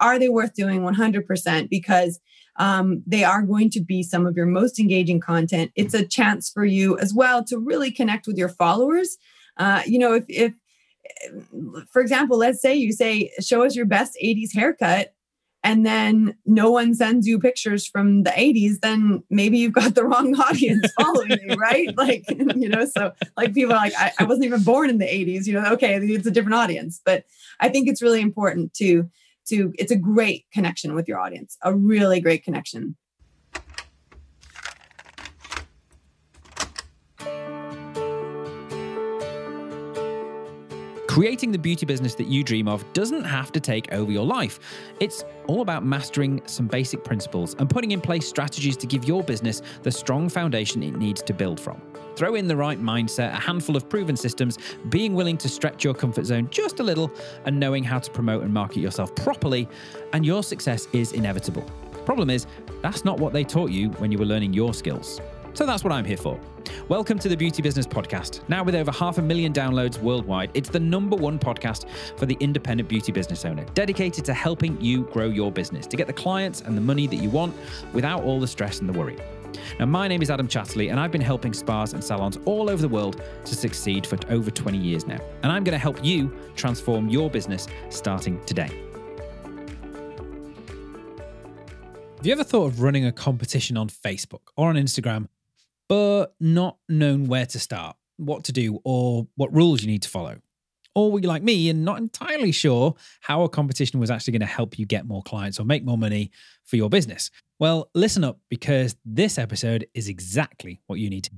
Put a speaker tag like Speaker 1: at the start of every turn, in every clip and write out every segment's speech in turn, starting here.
Speaker 1: are they worth doing 100% because um, they are going to be some of your most engaging content. It's a chance for you as well to really connect with your followers. Uh, you know, if, if, for example, let's say you say, show us your best 80s haircut and then no one sends you pictures from the 80s then maybe you've got the wrong audience following you right like you know so like people are like I, I, wasn't even born in the 80s you know okay it's a different audience but i think it's really important to to it's a great connection with your audience a really great connection
Speaker 2: Creating the beauty business that you dream of doesn't have to take over your life. It's all about mastering some basic principles and putting in place strategies to give your business the strong foundation it needs to build from. Throw in the right mindset, a handful of proven systems, being willing to stretch your comfort zone just a little, and knowing how to promote and market yourself properly, and your success is inevitable. Problem is, that's not what they taught you when you were learning your skills. So that's what I'm here for. Welcome to the Beauty Business Podcast. Now, with over half a million downloads worldwide, it's the number one podcast for the independent beauty business owner, dedicated to helping you grow your business, to get the clients and the money that you want without all the stress and the worry. Now, my name is Adam Chatterley, and I've been helping spas and salons all over the world to succeed for over 20 years now. And I'm going to help you transform your business starting today. Have you ever thought of running a competition on Facebook or on Instagram but not known where to start, what to do, or what rules you need to follow. Or were you like me and not entirely sure how a competition was actually going to help you get more clients or make more money for your business? Well, listen up because this episode is exactly what you need to.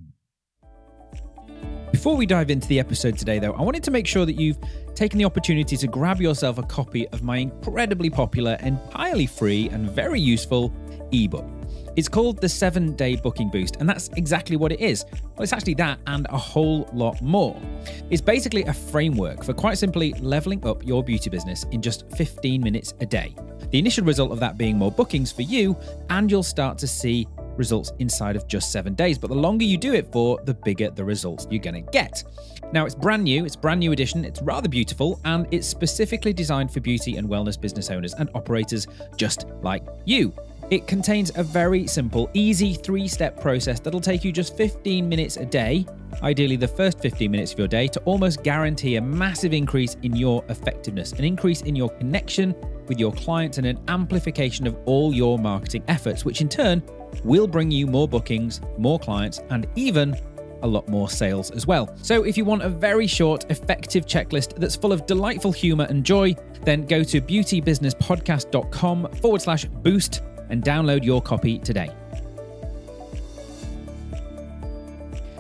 Speaker 2: Before we dive into the episode today, though, I wanted to make sure that you've taken the opportunity to grab yourself a copy of my incredibly popular, entirely free, and very useful ebook. It's called the seven day booking boost, and that's exactly what it is. Well, it's actually that and a whole lot more. It's basically a framework for quite simply leveling up your beauty business in just 15 minutes a day. The initial result of that being more bookings for you, and you'll start to see results inside of just seven days. But the longer you do it for, the bigger the results you're going to get. Now, it's brand new, it's brand new edition, it's rather beautiful, and it's specifically designed for beauty and wellness business owners and operators just like you. It contains a very simple, easy three step process that'll take you just 15 minutes a day, ideally the first 15 minutes of your day, to almost guarantee a massive increase in your effectiveness, an increase in your connection with your clients, and an amplification of all your marketing efforts, which in turn will bring you more bookings, more clients, and even a lot more sales as well. So, if you want a very short, effective checklist that's full of delightful humor and joy, then go to beautybusinesspodcast.com forward slash boost and download your copy today.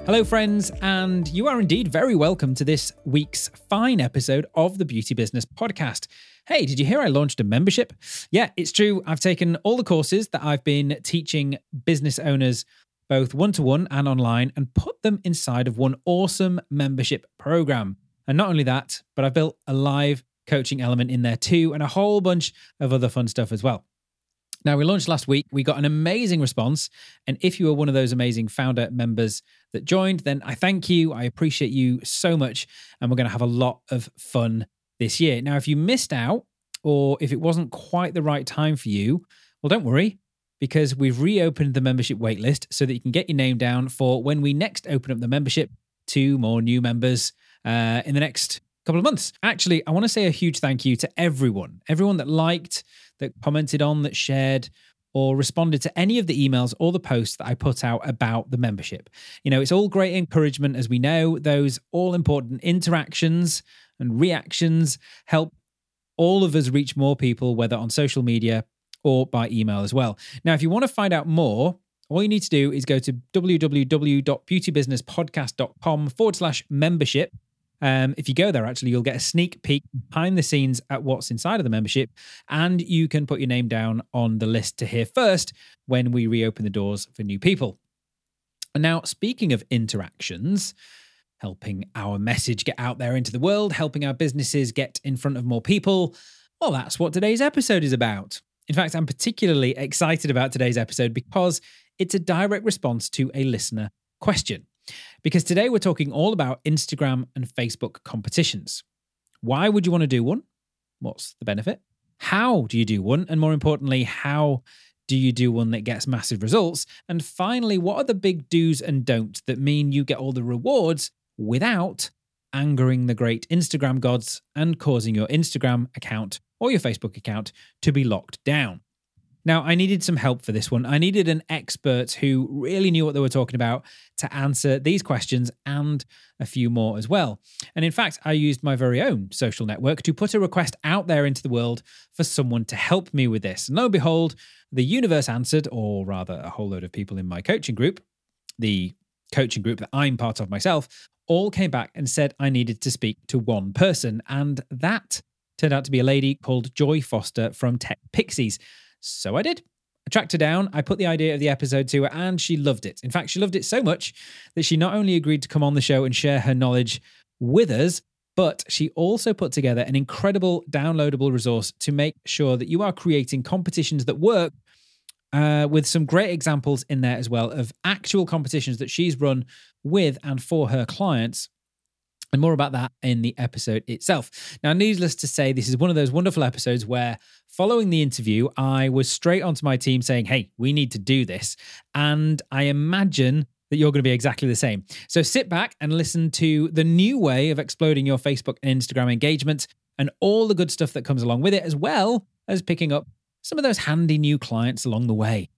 Speaker 2: Hello, friends, and you are indeed very welcome to this week's fine episode of the Beauty Business Podcast. Hey, did you hear I launched a membership? Yeah, it's true. I've taken all the courses that I've been teaching business owners, both one to one and online, and put them inside of one awesome membership program. And not only that, but I've built a live coaching element in there too, and a whole bunch of other fun stuff as well. Now, we launched last week. We got an amazing response. And if you are one of those amazing founder members that joined, then I thank you. I appreciate you so much. And we're going to have a lot of fun this year. Now, if you missed out or if it wasn't quite the right time for you, well, don't worry because we've reopened the membership waitlist so that you can get your name down for when we next open up the membership to more new members uh, in the next couple of months. Actually, I want to say a huge thank you to everyone, everyone that liked, that commented on, that shared, or responded to any of the emails or the posts that I put out about the membership. You know, it's all great encouragement, as we know, those all important interactions and reactions help all of us reach more people, whether on social media or by email as well. Now, if you want to find out more, all you need to do is go to www.beautybusinesspodcast.com forward slash membership um, if you go there, actually, you'll get a sneak peek behind the scenes at what's inside of the membership, and you can put your name down on the list to hear first when we reopen the doors for new people. And now, speaking of interactions, helping our message get out there into the world, helping our businesses get in front of more people, well, that's what today's episode is about. In fact, I'm particularly excited about today's episode because it's a direct response to a listener question because today we're talking all about Instagram and Facebook competitions. Why would you want to do one? What's the benefit? How do you do one? And more importantly, how do you do one that gets massive results? And finally, what are the big do's and don'ts that mean you get all the rewards without angering the great Instagram gods and causing your Instagram account or your Facebook account to be locked down? Now, I needed some help for this one. I needed an expert who really knew what they were talking about to answer these questions and a few more as well. And in fact, I used my very own social network to put a request out there into the world for someone to help me with this. And lo and behold, the universe answered, or rather, a whole load of people in my coaching group, the coaching group that I'm part of myself, all came back and said I needed to speak to one person. And that turned out to be a lady called Joy Foster from Tech Pixies. So I did. I tracked her down, I put the idea of the episode to her, and she loved it. In fact, she loved it so much that she not only agreed to come on the show and share her knowledge with us, but she also put together an incredible downloadable resource to make sure that you are creating competitions that work uh, with some great examples in there as well of actual competitions that she's run with and for her clients and more about that in the episode itself. Now, needless to say, this is one of those wonderful episodes where following the interview, I was straight onto my team saying, hey, we need to do this. And I imagine that you're going to be exactly the same. So sit back and listen to the new way of exploding your Facebook and Instagram engagement and all the good stuff that comes along with it, as well as picking up some of those handy new clients along the way.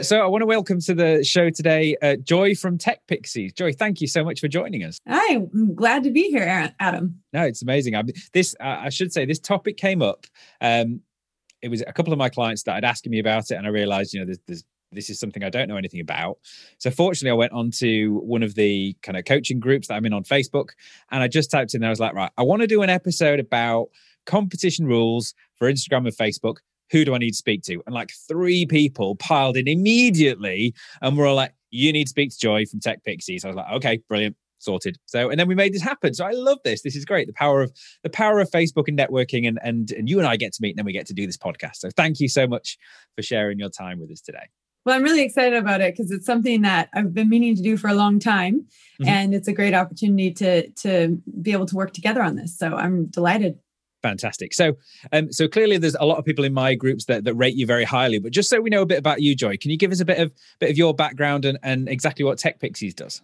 Speaker 2: So I want to welcome to the show today uh, Joy from Tech Pixies. Joy, thank you so much for joining us.
Speaker 1: Hi, I'm glad to be here, Adam.
Speaker 2: No, it's amazing. I, this uh, I should say this topic came up. Um, it was a couple of my clients started asking me about it, and I realized, you know, there's, there's this is something I don't know anything about. So fortunately, I went on to one of the kind of coaching groups that I'm in on Facebook, and I just typed in. There, I was like, right, I want to do an episode about competition rules for Instagram and Facebook who do I need to speak to? And like three people piled in immediately and we're all like, you need to speak to Joy from Tech Pixies. I was like, okay, brilliant. Sorted. So, and then we made this happen. So I love this. This is great. The power of the power of Facebook and networking, and and and you and I get to meet, and then we get to do this podcast. So thank you so much for sharing your time with us today.
Speaker 1: Well, I'm really excited about it because it's something that I've been meaning to do for a long time, mm-hmm. and it's a great opportunity to to be able to work together on this. So I'm delighted.
Speaker 2: Fantastic. So, um, so clearly, there's a lot of people in my groups that, that rate you very highly. But just so we know a bit about you, Joy, can you give us a bit of bit of your background and, and exactly what Tech Pixies does?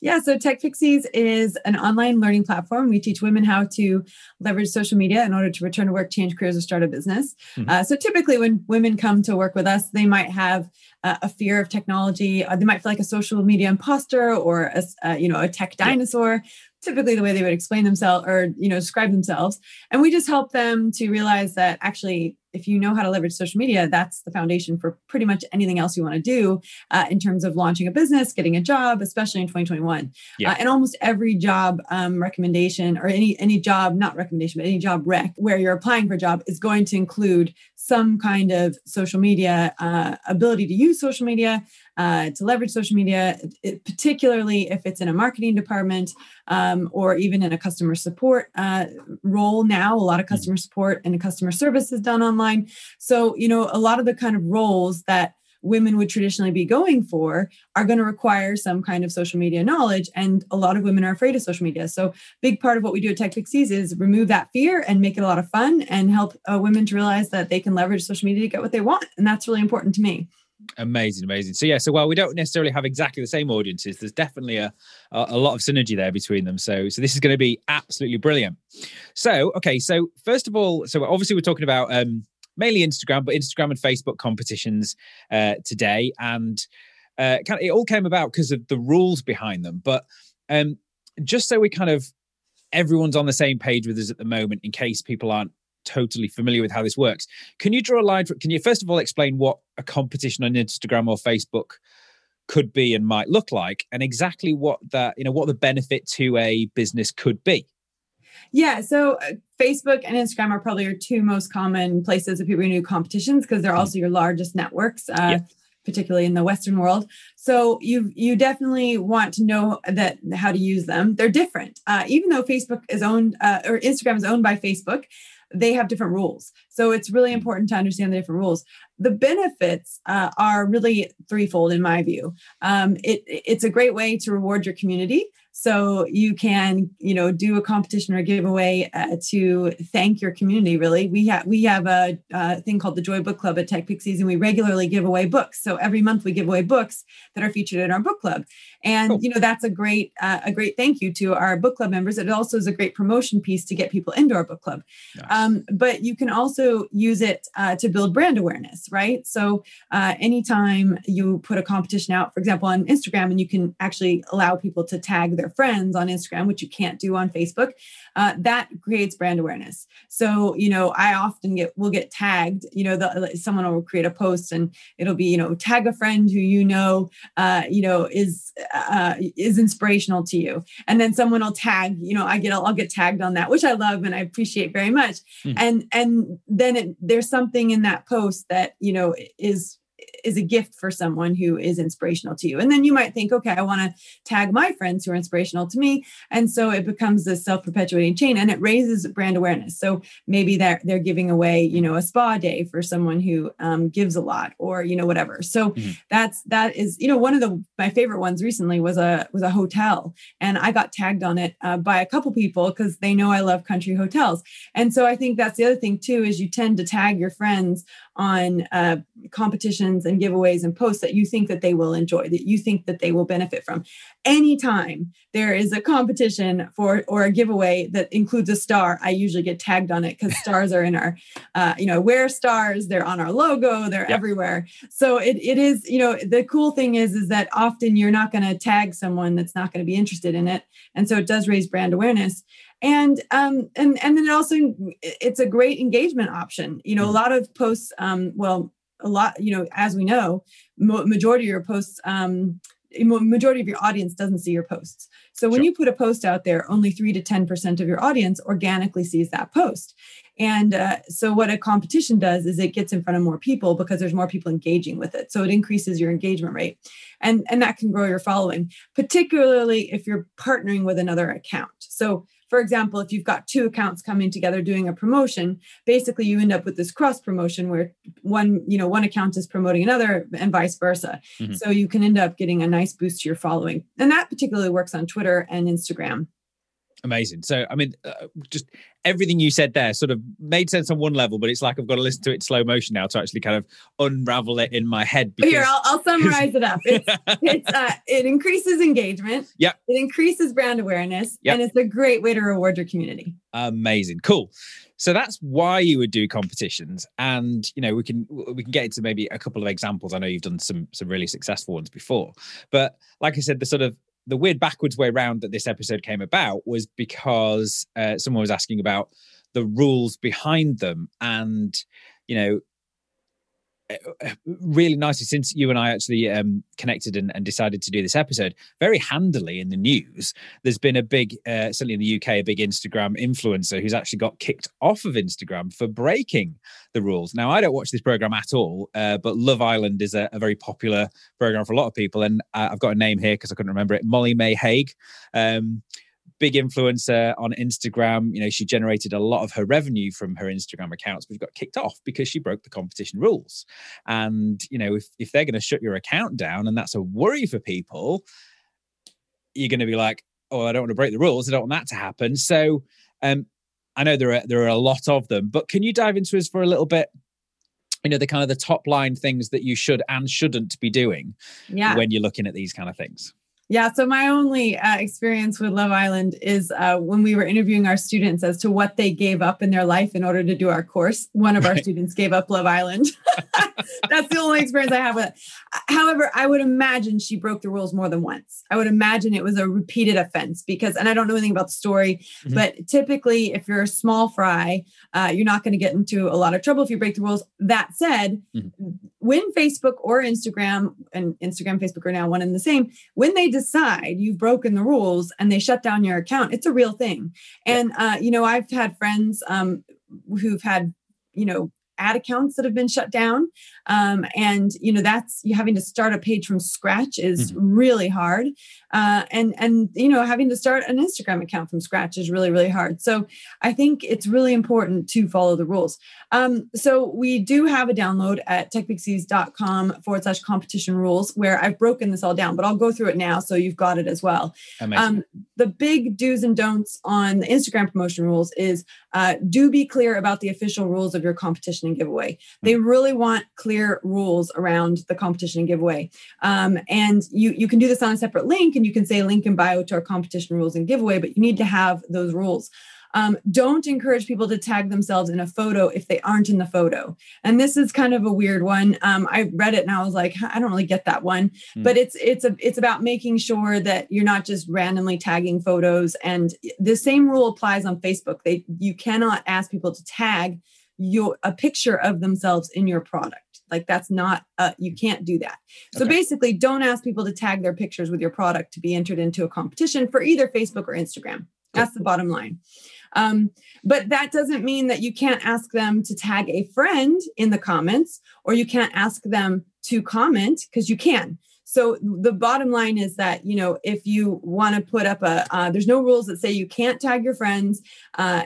Speaker 1: Yeah, so Tech Pixies is an online learning platform. We teach women how to leverage social media in order to return to work, change careers, or start a business. Mm-hmm. Uh, so typically, when women come to work with us, they might have uh, a fear of technology. They might feel like a social media imposter or a, uh, you know a tech dinosaur typically the way they would explain themselves or you know describe themselves and we just help them to realize that actually if you know how to leverage social media that's the foundation for pretty much anything else you want to do uh, in terms of launching a business getting a job especially in 2021 yeah. uh, and almost every job um, recommendation or any any job not recommendation but any job rec where you're applying for a job is going to include some kind of social media uh, ability to use social media uh, to leverage social media, it, particularly if it's in a marketing department um, or even in a customer support uh, role now. A lot of hmm. customer support and customer service is done online. So, you know, a lot of the kind of roles that women would traditionally be going for are going to require some kind of social media knowledge and a lot of women are afraid of social media so big part of what we do at tech pixies is remove that fear and make it a lot of fun and help uh, women to realize that they can leverage social media to get what they want and that's really important to me
Speaker 2: Amazing, amazing. So yeah, so while we don't necessarily have exactly the same audiences, there's definitely a, a, a lot of synergy there between them. So so this is going to be absolutely brilliant. So okay, so first of all, so obviously we're talking about um, mainly Instagram, but Instagram and Facebook competitions uh, today, and uh, kind of, it all came about because of the rules behind them. But um, just so we kind of everyone's on the same page with us at the moment, in case people aren't totally familiar with how this works. Can you draw a line? For, can you first of all explain what a competition on Instagram or Facebook could be and might look like, and exactly what that you know what the benefit to a business could be?
Speaker 1: Yeah, so uh, Facebook and Instagram are probably your two most common places that people do competitions because they're hmm. also your largest networks. Uh, yeah particularly in the western world so you you definitely want to know that how to use them they're different uh, even though facebook is owned uh, or instagram is owned by facebook they have different rules. So it's really mm. important to understand the different rules. The benefits uh, are really threefold in my view. Um, it, it's a great way to reward your community. So you can, you know, do a competition or a giveaway uh, to thank your community. Really, we have we have a, a, thing called the Joy Book Club at Tech Pixies, and we regularly give away books. So every month we give away books that are featured in our book club, and cool. you know that's a great uh, a great thank you to our book club members. It also is a great promotion piece to get people into our book club. Nice. Um, but you can also use it uh, to build brand awareness, right? So uh, anytime you put a competition out, for example, on Instagram, and you can actually allow people to tag their friends on Instagram, which you can't do on Facebook, uh, that creates brand awareness. So, you know, I often get will get tagged. You know, the, someone will create a post and it'll be, you know, tag a friend who you know, uh, you know, is uh, is inspirational to you, and then someone will tag. You know, I get I'll, I'll get tagged on that, which I love and I appreciate very much. Mm. And and then it, there's something in that post that you know is is a gift for someone who is inspirational to you. And then you might think, okay, I want to tag my friends who are inspirational to me. And so it becomes this self-perpetuating chain and it raises brand awareness. So maybe they're they're giving away, you know, a spa day for someone who um, gives a lot or, you know, whatever. So mm-hmm. that's that is, you know, one of the my favorite ones recently was a was a hotel. And I got tagged on it uh, by a couple people because they know I love country hotels. And so I think that's the other thing too, is you tend to tag your friends on uh, competitions and giveaways and posts that you think that they will enjoy that you think that they will benefit from. Anytime there is a competition for or a giveaway that includes a star i usually get tagged on it because stars are in our uh, you know wear stars they're on our logo they're yep. everywhere. So it, it is you know the cool thing is is that often you're not going to tag someone that's not going to be interested in it. And so it does raise brand awareness. And um and and then it also it's a great engagement option. You know a mm. lot of posts um well a lot you know as we know majority of your posts um majority of your audience doesn't see your posts. So when sure. you put a post out there only 3 to 10% of your audience organically sees that post. And uh, so what a competition does is it gets in front of more people because there's more people engaging with it. So it increases your engagement rate. And and that can grow your following particularly if you're partnering with another account. So for example, if you've got two accounts coming together doing a promotion, basically you end up with this cross promotion where one, you know, one account is promoting another and vice versa. Mm-hmm. So you can end up getting a nice boost to your following. And that particularly works on Twitter and Instagram.
Speaker 2: Amazing. So, I mean, uh, just everything you said there sort of made sense on one level, but it's like I've got to listen to it slow motion now to actually kind of unravel it in my head.
Speaker 1: Because... Here, I'll, I'll summarize it up. It's, it's uh, it increases engagement.
Speaker 2: Yeah.
Speaker 1: It increases brand awareness, yep. and it's a great way to reward your community.
Speaker 2: Amazing. Cool. So that's why you would do competitions, and you know we can we can get into maybe a couple of examples. I know you've done some some really successful ones before, but like I said, the sort of the weird backwards way around that this episode came about was because uh, someone was asking about the rules behind them. And you know really nicely since you and I actually um, connected and, and, decided to do this episode very handily in the news. There's been a big, uh, certainly in the UK, a big Instagram influencer who's actually got kicked off of Instagram for breaking the rules. Now, I don't watch this program at all, uh, but Love Island is a, a, very popular program for a lot of people, and I've got a name here because I couldn't remember it. Molly-Mae Hague. Um, big influencer on Instagram. You know, she generated a lot of her revenue from her Instagram accounts, but got kicked off because she broke the competition rules. And, you know, if, if they're going to shut your account down and that's a worry for people, you're going to be like, oh, I don't want to break the rules. I don't want that to happen. So um, I know there are there are a lot of them, but can you dive into us for a little bit? You know, the kind of the top line things that you should and shouldn't be doing yeah. when you're looking at these kind of things.
Speaker 1: Yeah, so my only uh, experience with Love Island is uh, when we were interviewing our students as to what they gave up in their life in order to do our course. One of our students gave up Love Island. That's the only experience I have with it. However, I would imagine she broke the rules more than once. I would imagine it was a repeated offense because, and I don't know anything about the story, mm-hmm. but typically, if you're a small fry, uh, you're not going to get into a lot of trouble if you break the rules. That said, mm-hmm. when Facebook or Instagram, and Instagram, Facebook are now one and the same, when they decide you've broken the rules and they shut down your account, it's a real thing. And, uh, you know, I've had friends um, who've had, you know, ad accounts that have been shut down um, and you know that's you having to start a page from scratch is mm-hmm. really hard. Uh, and and you know having to start an instagram account from scratch is really really hard. So i think it's really important to follow the rules. Um, so we do have a download at techpixies.com forward slash competition rules where i've broken this all down but i'll go through it now so you've got it as well. Um, the big do's and don'ts on the instagram promotion rules is uh, do be clear about the official rules of your competition and giveaway. They really want clear rules around the competition and giveaway. Um, and you, you can do this on a separate link and you can say link in bio to our competition rules and giveaway, but you need to have those rules. Um, don't encourage people to tag themselves in a photo if they aren't in the photo. And this is kind of a weird one. Um, I read it and I was like, I don't really get that one. Mm. But it's it's a it's about making sure that you're not just randomly tagging photos. And the same rule applies on Facebook. They you cannot ask people to tag your a picture of themselves in your product like that's not uh, you can't do that. So okay. basically don't ask people to tag their pictures with your product to be entered into a competition for either facebook or instagram. That's the bottom line. Um, but that doesn't mean that you can't ask them to tag a friend in the comments or you can't ask them to comment because you can. So the bottom line is that you know if you want to put up a uh, there's no rules that say you can't tag your friends uh,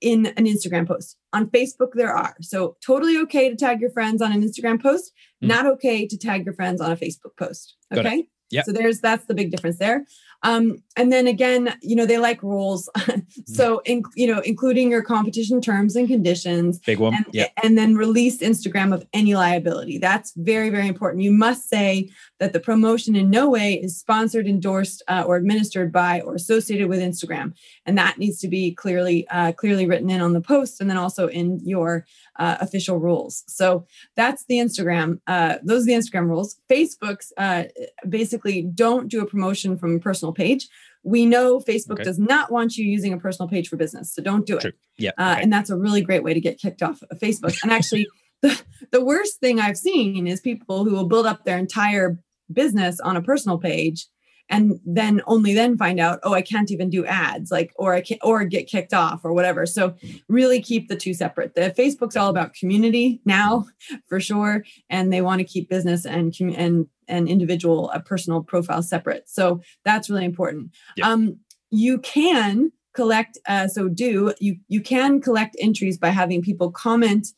Speaker 1: in an Instagram post. On Facebook, there are. So totally okay to tag your friends on an Instagram post, mm. not okay to tag your friends on a Facebook post. Okay.
Speaker 2: Yeah.
Speaker 1: So there's that's the big difference there. Um, and then again, you know, they like rules. so, in, you know, including your competition terms and conditions.
Speaker 2: Big one.
Speaker 1: And,
Speaker 2: yeah.
Speaker 1: and then release Instagram of any liability. That's very, very important. You must say that the promotion in no way is sponsored, endorsed, uh, or administered by or associated with Instagram. And that needs to be clearly, uh, clearly written in on the post and then also in your uh, official rules. So that's the Instagram. Uh, those are the Instagram rules. Facebook's uh, basically don't do a promotion from a personal page. We know Facebook okay. does not want you using a personal page for business, so don't do it.
Speaker 2: Yeah,
Speaker 1: uh, okay. and that's a really great way to get kicked off of Facebook. And actually, the, the worst thing I've seen is people who will build up their entire business on a personal page and then only then find out oh i can't even do ads like or i can't or get kicked off or whatever. So really keep the two separate. The facebook's all about community now for sure and they want to keep business and and and individual a personal profile separate. So that's really important. Yeah. um you can collect uh, so do you you can collect entries by having people comment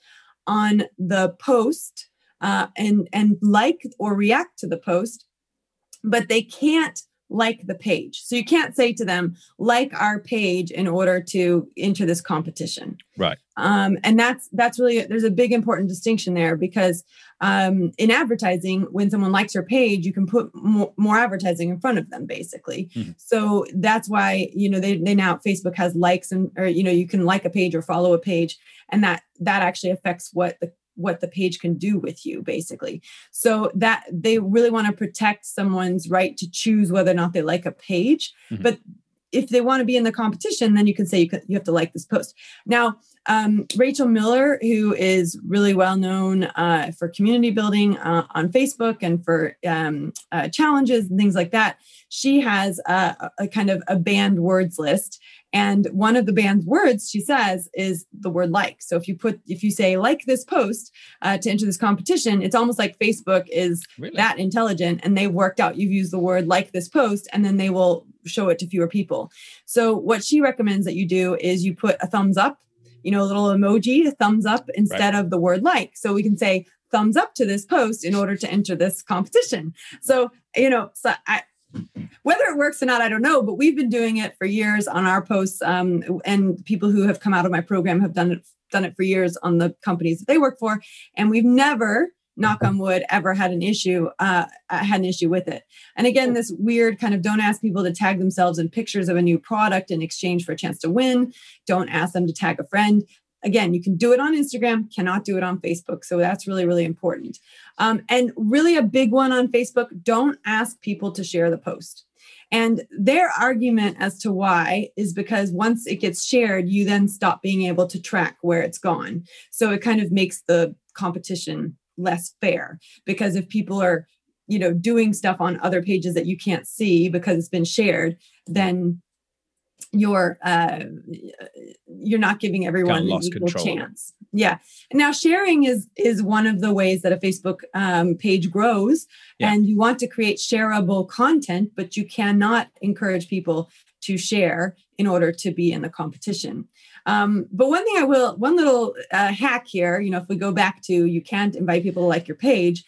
Speaker 1: on the post uh, and and like or react to the post but they can't like the page. So you can't say to them, like our page in order to enter this competition.
Speaker 2: Right.
Speaker 1: Um, and that's that's really there's a big important distinction there because um, in advertising, when someone likes your page, you can put more, more advertising in front of them, basically. Mm-hmm. So that's why you know they they now Facebook has likes and or you know you can like a page or follow a page, and that that actually affects what the what the page can do with you basically. So that they really want to protect someone's right to choose whether or not they like a page. Mm-hmm. but if they want to be in the competition then you can say you, can, you have to like this post. Now um, rachel miller who is really well known uh, for community building uh, on facebook and for um, uh, challenges and things like that she has a, a kind of a banned words list and one of the band's words she says is the word like. So if you put, if you say like this post uh, to enter this competition, it's almost like Facebook is really? that intelligent and they worked out you've used the word like this post and then they will show it to fewer people. So what she recommends that you do is you put a thumbs up, you know, a little emoji, a thumbs up instead right. of the word like. So we can say thumbs up to this post in order to enter this competition. So, you know, so I, whether it works or not, I don't know, but we've been doing it for years on our posts. Um, and people who have come out of my program have done it done it for years on the companies that they work for. And we've never, knock on wood, ever had an issue, uh, had an issue with it. And again, this weird kind of don't ask people to tag themselves in pictures of a new product in exchange for a chance to win. Don't ask them to tag a friend. Again, you can do it on Instagram, cannot do it on Facebook. So that's really, really important. Um, and really, a big one on Facebook don't ask people to share the post. And their argument as to why is because once it gets shared, you then stop being able to track where it's gone. So it kind of makes the competition less fair because if people are you know doing stuff on other pages that you can't see because it's been shared then you're uh, you're not giving everyone an equal chance. Yeah. Now sharing is is one of the ways that a Facebook um, page grows, yeah. and you want to create shareable content, but you cannot encourage people to share in order to be in the competition. Um, but one thing I will, one little uh, hack here, you know, if we go back to you can't invite people to like your page,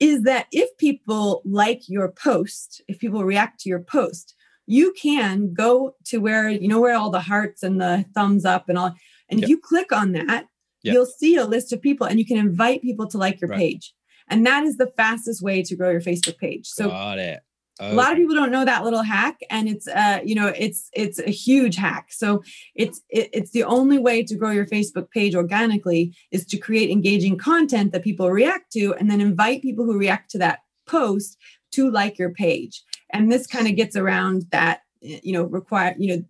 Speaker 1: is that if people like your post, if people react to your post, you can go to where you know where all the hearts and the thumbs up and all and yep. if you click on that yep. you'll see a list of people and you can invite people to like your right. page and that is the fastest way to grow your facebook page so
Speaker 2: Got it.
Speaker 1: Okay. A lot of people don't know that little hack, and it's uh, you know, it's it's a huge hack. So it's it, it's the only way to grow your Facebook page organically is to create engaging content that people react to, and then invite people who react to that post to like your page and this kind of gets around that eh, you know require you know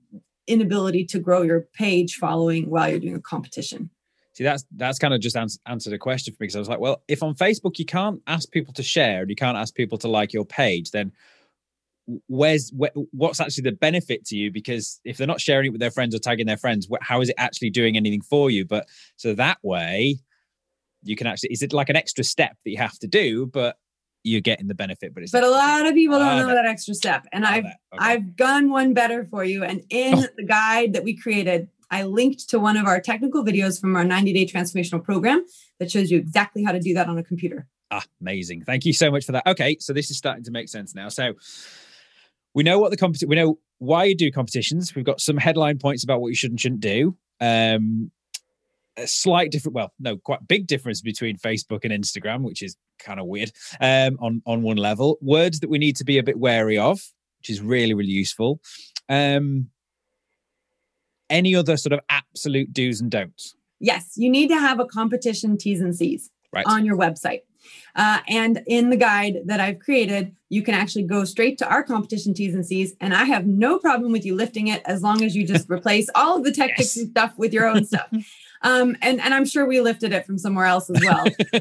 Speaker 1: inability to grow your page following while you're doing a competition.
Speaker 2: See that's that's kind of just ans- answered a question for me because i was like well if on facebook you can't ask people to share and you can't ask people to like your page then where's wh- what's actually the benefit to you? Because if they're not sharing it with their friends or tagging their friends how is it actually doing anything for you? But so that way you can actually is it like an extra step that you have to do? But you're getting the benefit, but it's
Speaker 1: but a lot of people don't know that extra step. And I've okay. I've done one better for you. And in oh. the guide that we created, I linked to one of our technical videos from our 90 day transformational program that shows you exactly how to do that on a computer.
Speaker 2: Ah, amazing. Thank you so much for that. Okay, so this is starting to make sense now. So we know what the competition we know why you do competitions. We've got some headline points about what you should and shouldn't do. Um, a slight different well no quite big difference between facebook and instagram which is kind of weird um, on on one level words that we need to be a bit wary of which is really really useful um, any other sort of absolute do's and don'ts
Speaker 1: yes you need to have a competition t's and c's
Speaker 2: right.
Speaker 1: on your website uh, and in the guide that I've created, you can actually go straight to our competition T's and C's. And I have no problem with you lifting it as long as you just replace all of the tech yes. stuff with your own stuff. Um, and and I'm sure we lifted it from somewhere else as well.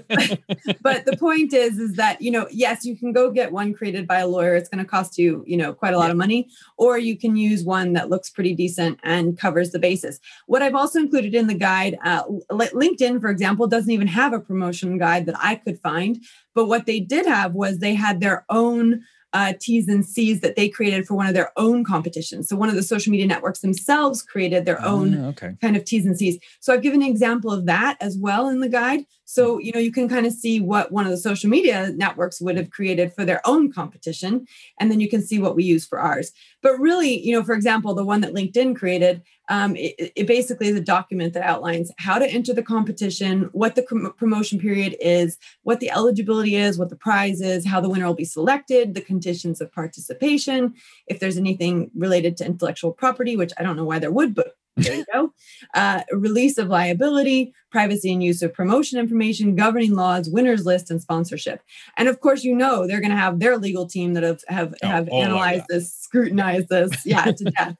Speaker 1: but the point is, is that you know, yes, you can go get one created by a lawyer. It's going to cost you, you know, quite a lot yeah. of money, or you can use one that looks pretty decent and covers the basis. What I've also included in the guide, uh, LinkedIn, for example, doesn't even have a promotion guide that I could find. But what they did have was they had their own uh, T's and C's that they created for one of their own competitions. So one of the social media networks themselves created their own
Speaker 2: oh, okay.
Speaker 1: kind of T's and C's. So I've given an example of that as well in the guide. So, you know, you can kind of see what one of the social media networks would have created for their own competition. And then you can see what we use for ours. But really, you know, for example, the one that LinkedIn created, um, it, it, basically is a document that outlines how to enter the competition, what the promotion period is, what the eligibility is, what the prize is, how the winner will be selected, the conditions of participation, if there's anything related to intellectual property, which I don't know why there would, but there you go. Uh, release of liability, privacy and use of promotion information, governing laws, winners list, and sponsorship. And of course, you know they're going to have their legal team that have have, oh, have oh, analyzed this, scrutinized this, yeah, to death.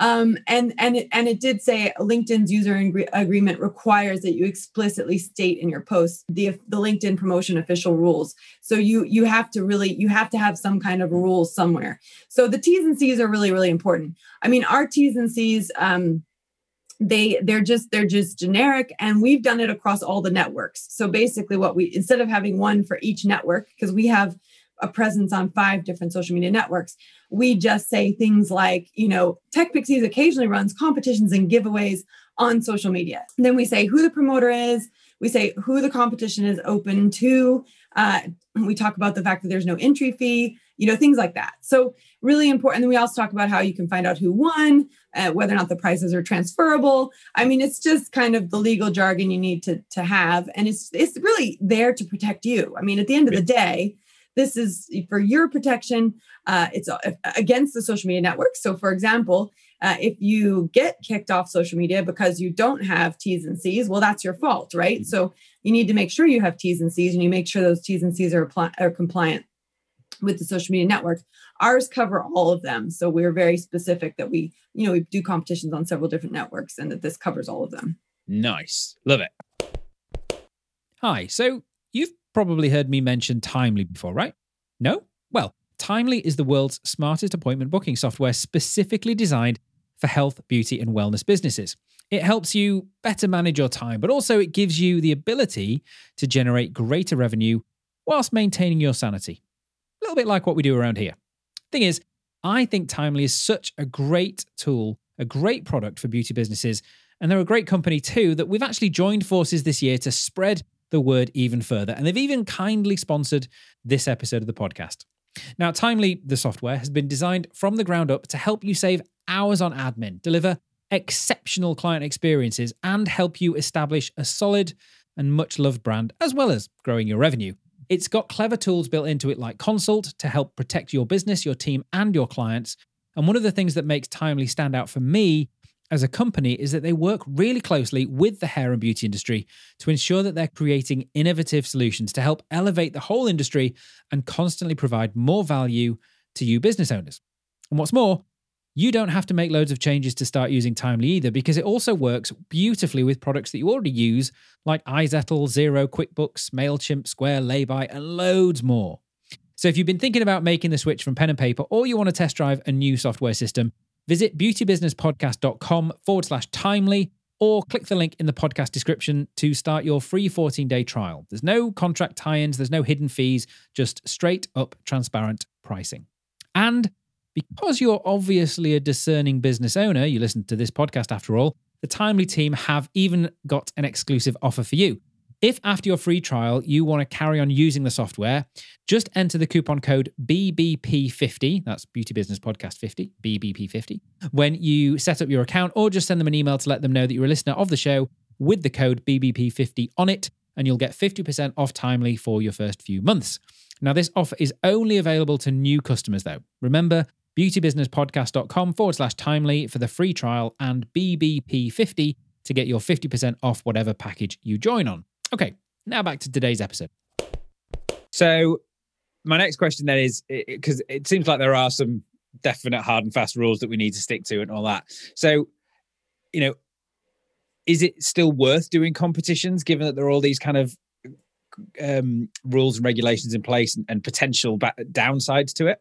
Speaker 1: Um, and and it, and it did say LinkedIn's user agreement requires that you explicitly state in your post the the LinkedIn promotion official rules. So you you have to really you have to have some kind of rules somewhere. So the T's and C's are really really important. I mean, our T's and C's. Um, they they're just they're just generic and we've done it across all the networks. So basically what we instead of having one for each network because we have a presence on five different social media networks we just say things like you know tech pixies occasionally runs competitions and giveaways on social media. And then we say who the promoter is we say who the competition is open to uh, we talk about the fact that there's no entry fee you know things like that. So really important. And then we also talk about how you can find out who won uh, whether or not the prizes are transferable. I mean it's just kind of the legal jargon you need to to have. And it's it's really there to protect you. I mean at the end of the day this is for your protection. Uh, it's uh, against the social media network. So for example uh, if you get kicked off social media because you don't have T's and C's, well, that's your fault, right? Mm-hmm. So you need to make sure you have T's and C's and you make sure those T's and C's are, are compliant with the social media network. Ours cover all of them. So we're very specific that we, you know, we do competitions on several different networks and that this covers all of them.
Speaker 2: Nice. Love it. Hi. So you've probably heard me mention Timely before, right? No? Well, Timely is the world's smartest appointment booking software specifically designed for health, beauty, and wellness businesses. It helps you better manage your time, but also it gives you the ability to generate greater revenue whilst maintaining your sanity. Little bit like what we do around here. Thing is, I think Timely is such a great tool, a great product for beauty businesses, and they're a great company too that we've actually joined forces this year to spread the word even further. And they've even kindly sponsored this episode of the podcast. Now, Timely, the software, has been designed from the ground up to help you save hours on admin, deliver exceptional client experiences, and help you establish a solid and much loved brand, as well as growing your revenue. It's got clever tools built into it like Consult to help protect your business, your team, and your clients. And one of the things that makes Timely stand out for me as a company is that they work really closely with the hair and beauty industry to ensure that they're creating innovative solutions to help elevate the whole industry and constantly provide more value to you business owners. And what's more, you don't have to make loads of changes to start using Timely either because it also works beautifully with products that you already use like iZettle, Xero, QuickBooks, MailChimp, Square, Laybuy, and loads more. So if you've been thinking about making the switch from pen and paper or you want to test drive a new software system, Visit beautybusinesspodcast.com forward slash timely or click the link in the podcast description to start your free 14 day trial. There's no contract tie ins, there's no hidden fees, just straight up transparent pricing. And because you're obviously a discerning business owner, you listen to this podcast after all, the Timely team have even got an exclusive offer for you. If after your free trial you want to carry on using the software, just enter the coupon code BBP50, that's Beauty Business Podcast 50, BBP50, when you set up your account, or just send them an email to let them know that you're a listener of the show with the code BBP50 on it, and you'll get 50% off Timely for your first few months. Now, this offer is only available to new customers, though. Remember, beautybusinesspodcast.com forward slash timely for the free trial and BBP50 to get your 50% off whatever package you join on. Okay, now back to today's episode.
Speaker 3: So, my next question then is because it, seems like there are some definite hard and fast rules that we need to stick to and all that. So, you know, is it still worth doing competitions given that there are all these kind of um, rules and regulations in place and, and potential ba- downsides to it?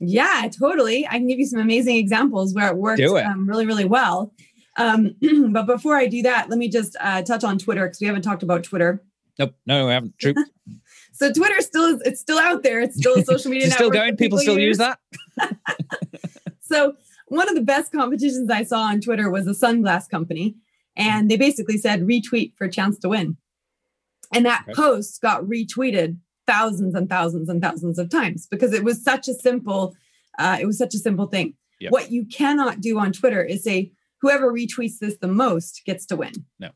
Speaker 1: Yeah, totally. I can give you some amazing examples where it worked it. Um, really, really well. Um, but before I do that, let me just uh, touch on Twitter because we haven't talked about Twitter.
Speaker 3: Nope, no, we haven't. True.
Speaker 1: so Twitter still is it's still out there. It's still a social media. Now.
Speaker 3: Still going. People, people still use, use that.
Speaker 1: so one of the best competitions I saw on Twitter was a sunglass company, and they basically said retweet for a chance to win, and that okay. post got retweeted thousands and thousands and thousands of times because it was such a simple, uh, it was such a simple thing. Yep. What you cannot do on Twitter is say whoever retweets this the most gets to win.
Speaker 3: No.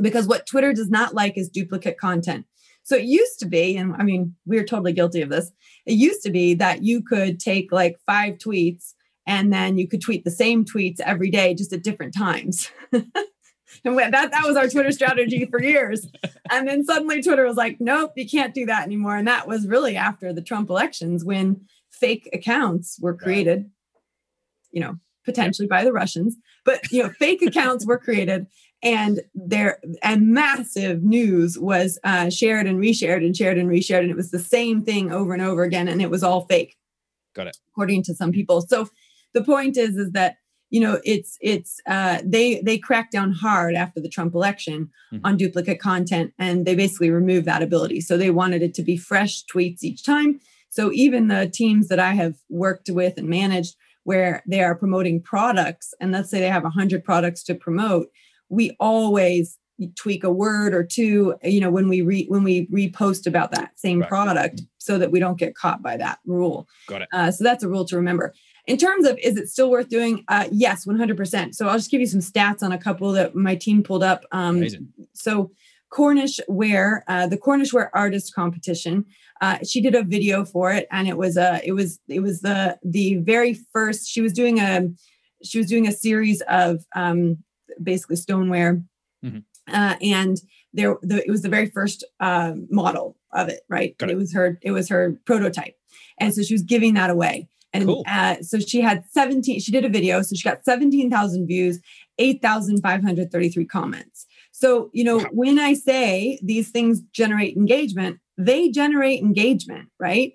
Speaker 1: Because what Twitter does not like is duplicate content. So it used to be, and I mean, we're totally guilty of this. It used to be that you could take like five tweets and then you could tweet the same tweets every day, just at different times. and that, that was our Twitter strategy for years. And then suddenly Twitter was like, nope, you can't do that anymore. And that was really after the Trump elections when fake accounts were created, you know, potentially by the Russians, but you know, fake accounts were created and there and massive news was uh, shared and reshared and shared and reshared. And it was the same thing over and over again. And it was all fake
Speaker 3: got it.
Speaker 1: according to some people. So the point is is that you know it's it's uh, they they cracked down hard after the trump election mm-hmm. on duplicate content and they basically removed that ability. So they wanted it to be fresh tweets each time. So even the teams that i have worked with and managed where they are promoting products and let's say they have 100 products to promote we always tweak a word or two you know when we re when we repost about that same right. product so that we don't get caught by that rule.
Speaker 3: Got it.
Speaker 1: Uh, so that's a rule to remember in terms of is it still worth doing uh, yes 100% so i'll just give you some stats on a couple that my team pulled up um, Amazing. so cornish ware uh, the cornish ware artist competition uh, she did a video for it and it was a it was it was the the very first she was doing a she was doing a series of um basically stoneware mm-hmm. uh, and there the, it was the very first uh, model of it right it. it. was her it was her prototype and so she was giving that away and cool. uh, so she had 17 she did a video so she got 17,000 views 8,533 comments so you know when i say these things generate engagement they generate engagement, right?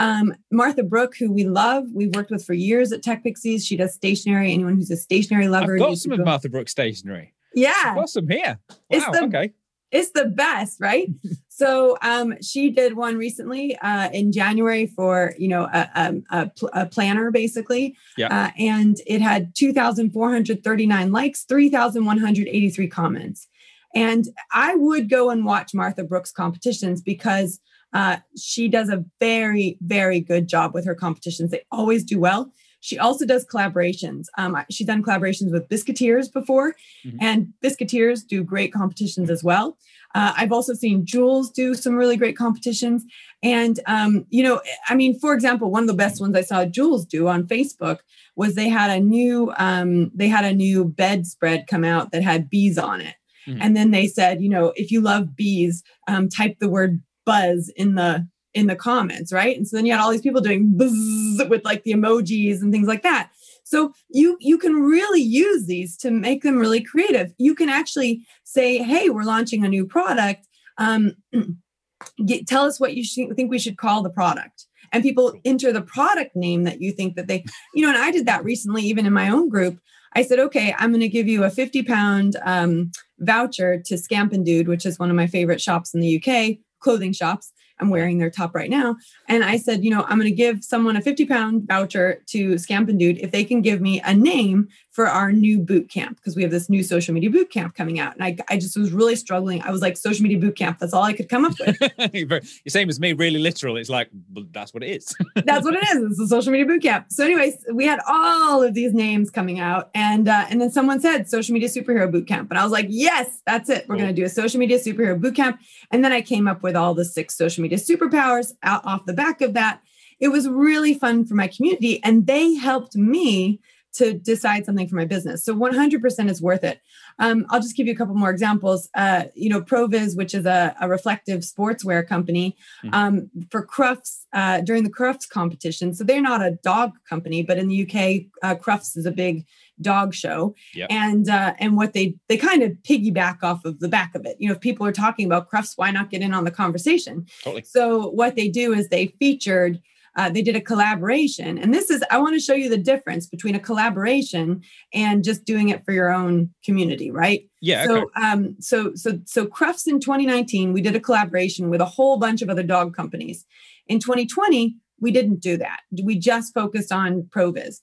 Speaker 1: Um, Martha Brook, who we love, we've worked with for years at Tech Pixies. She does stationery. Anyone who's a stationery lover.
Speaker 3: I've got some of Martha Brook's stationery.
Speaker 1: Yeah.
Speaker 3: I've got some here.
Speaker 1: It's
Speaker 3: Wow.
Speaker 1: the-
Speaker 3: okay.
Speaker 1: It's the best right? So um she did one recently uh in january for you know a, a, a, a planner basically.
Speaker 3: Yeah.
Speaker 1: uh, and it had 2439 likes 3183 comments. And i would go and watch Martha Brook's competitions because uh, she does a very very good job with her competitions. They always do well she also does collaborations um, she's done collaborations with biscuiteers before
Speaker 3: Mhm.
Speaker 1: and biscuiteers do great competitions as well uh, I've also seen Joules do some really great competitions. And, um, you know, I mean, for example, one of the best ones I saw Joules do on Facebook was they had a new, um, they had a new bedspread come out that had bees on it.
Speaker 3: Mhm.
Speaker 1: And then they said, you know, if you love bees, um, type the word buzz in the, in the comments, right? And so then you had all these people doing buzz with like the emojis and things like that. So you you can really use these to make them really creative. You can actually say, "Hey, we're launching a new product. Um, get, tell us what you should, think we should call the product." And people enter the product name that you think that they, you know. And I did that recently, even in my own group. I said, "Okay, I'm going to give you a 50 pound um, voucher to Scamp and Dude, which is one of my favorite shops in the UK, clothing shops." I'm wearing their top right now. And I said, you know, I'm going to give someone a 50 pound voucher to Scamp and Dude if they can give me a name for our new boot camp because we have this new social media boot camp coming out. And I, I just was really struggling. I was like, social media boot camp. That's all I could come up with.
Speaker 3: You're same as me, really literal. It's like, well, that's what it is.
Speaker 1: That's what it is. It's a social media boot camp. So, anyways, we had all of these names coming out, and uh, and then someone said social media superhero boot camp, and I was like, yes, that's it. We're
Speaker 3: Cool.
Speaker 1: going to do a social media superhero boot camp. And then I came up with all the six social media superpowers out off the back of that. It was really fun for my community, and they helped me to decide something for my business. So 100% is worth it. Um, I'll just give you a couple more examples. Uh, you know, Proviz, which is a, a reflective sportswear company,
Speaker 3: Mhm.
Speaker 1: um, for Crufts uh, during the Crufts competition. So they're not a dog company, but in the UK, uh, Crufts is a big dog show,
Speaker 3: Yep.
Speaker 1: and uh, and what they they kind of piggyback off of the back of it. You know, if people are talking about Crufts, why not get in on the conversation?
Speaker 3: Totally.
Speaker 1: So what they do is they featured, uh, they did a collaboration, and this is I want to show you the difference between a collaboration and just doing it for your own community, right?
Speaker 3: Yeah.
Speaker 1: so
Speaker 3: okay.
Speaker 1: um so so so Crufts in 2019 we did a collaboration with a whole bunch of other dog companies. In 2020 we didn't do that. We just focused on Proviz.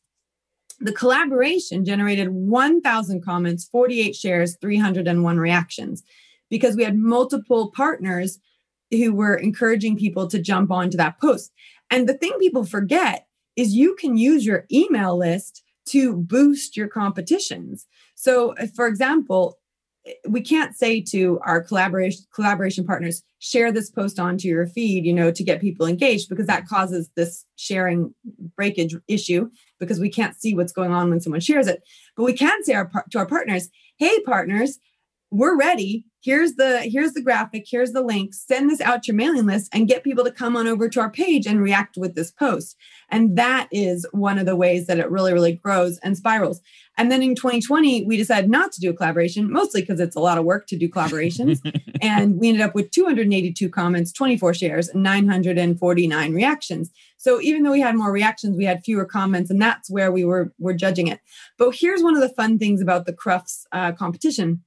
Speaker 1: The collaboration generated 1,000 comments, 48 shares, 301 reactions, because we had multiple partners who were encouraging people to jump onto that post. And the thing people forget is you can use your email list to boost your competitions. So, uh, for example, we can't say to our collaboration collaboration partners share this post onto your feed you know to get people engaged because that causes this sharing breakage issue because we can't see what's going on when someone shares it but we can say our, to our partners hey partners we're ready. Here's the here's the graphic. Here's the link. Send this out to your mailing list and get people to come on over to our page and react with this post. And that is one of the ways that it really really grows and spirals. And then in 2020 we decided not to do a collaboration mostly because it's a lot of work to do collaborations. And we ended up with 282 comments 24 shares and 949 reactions. So even though we had more reactions we had fewer comments and that's where we were were judging it. But here's one of the fun things about the crufts uh, competition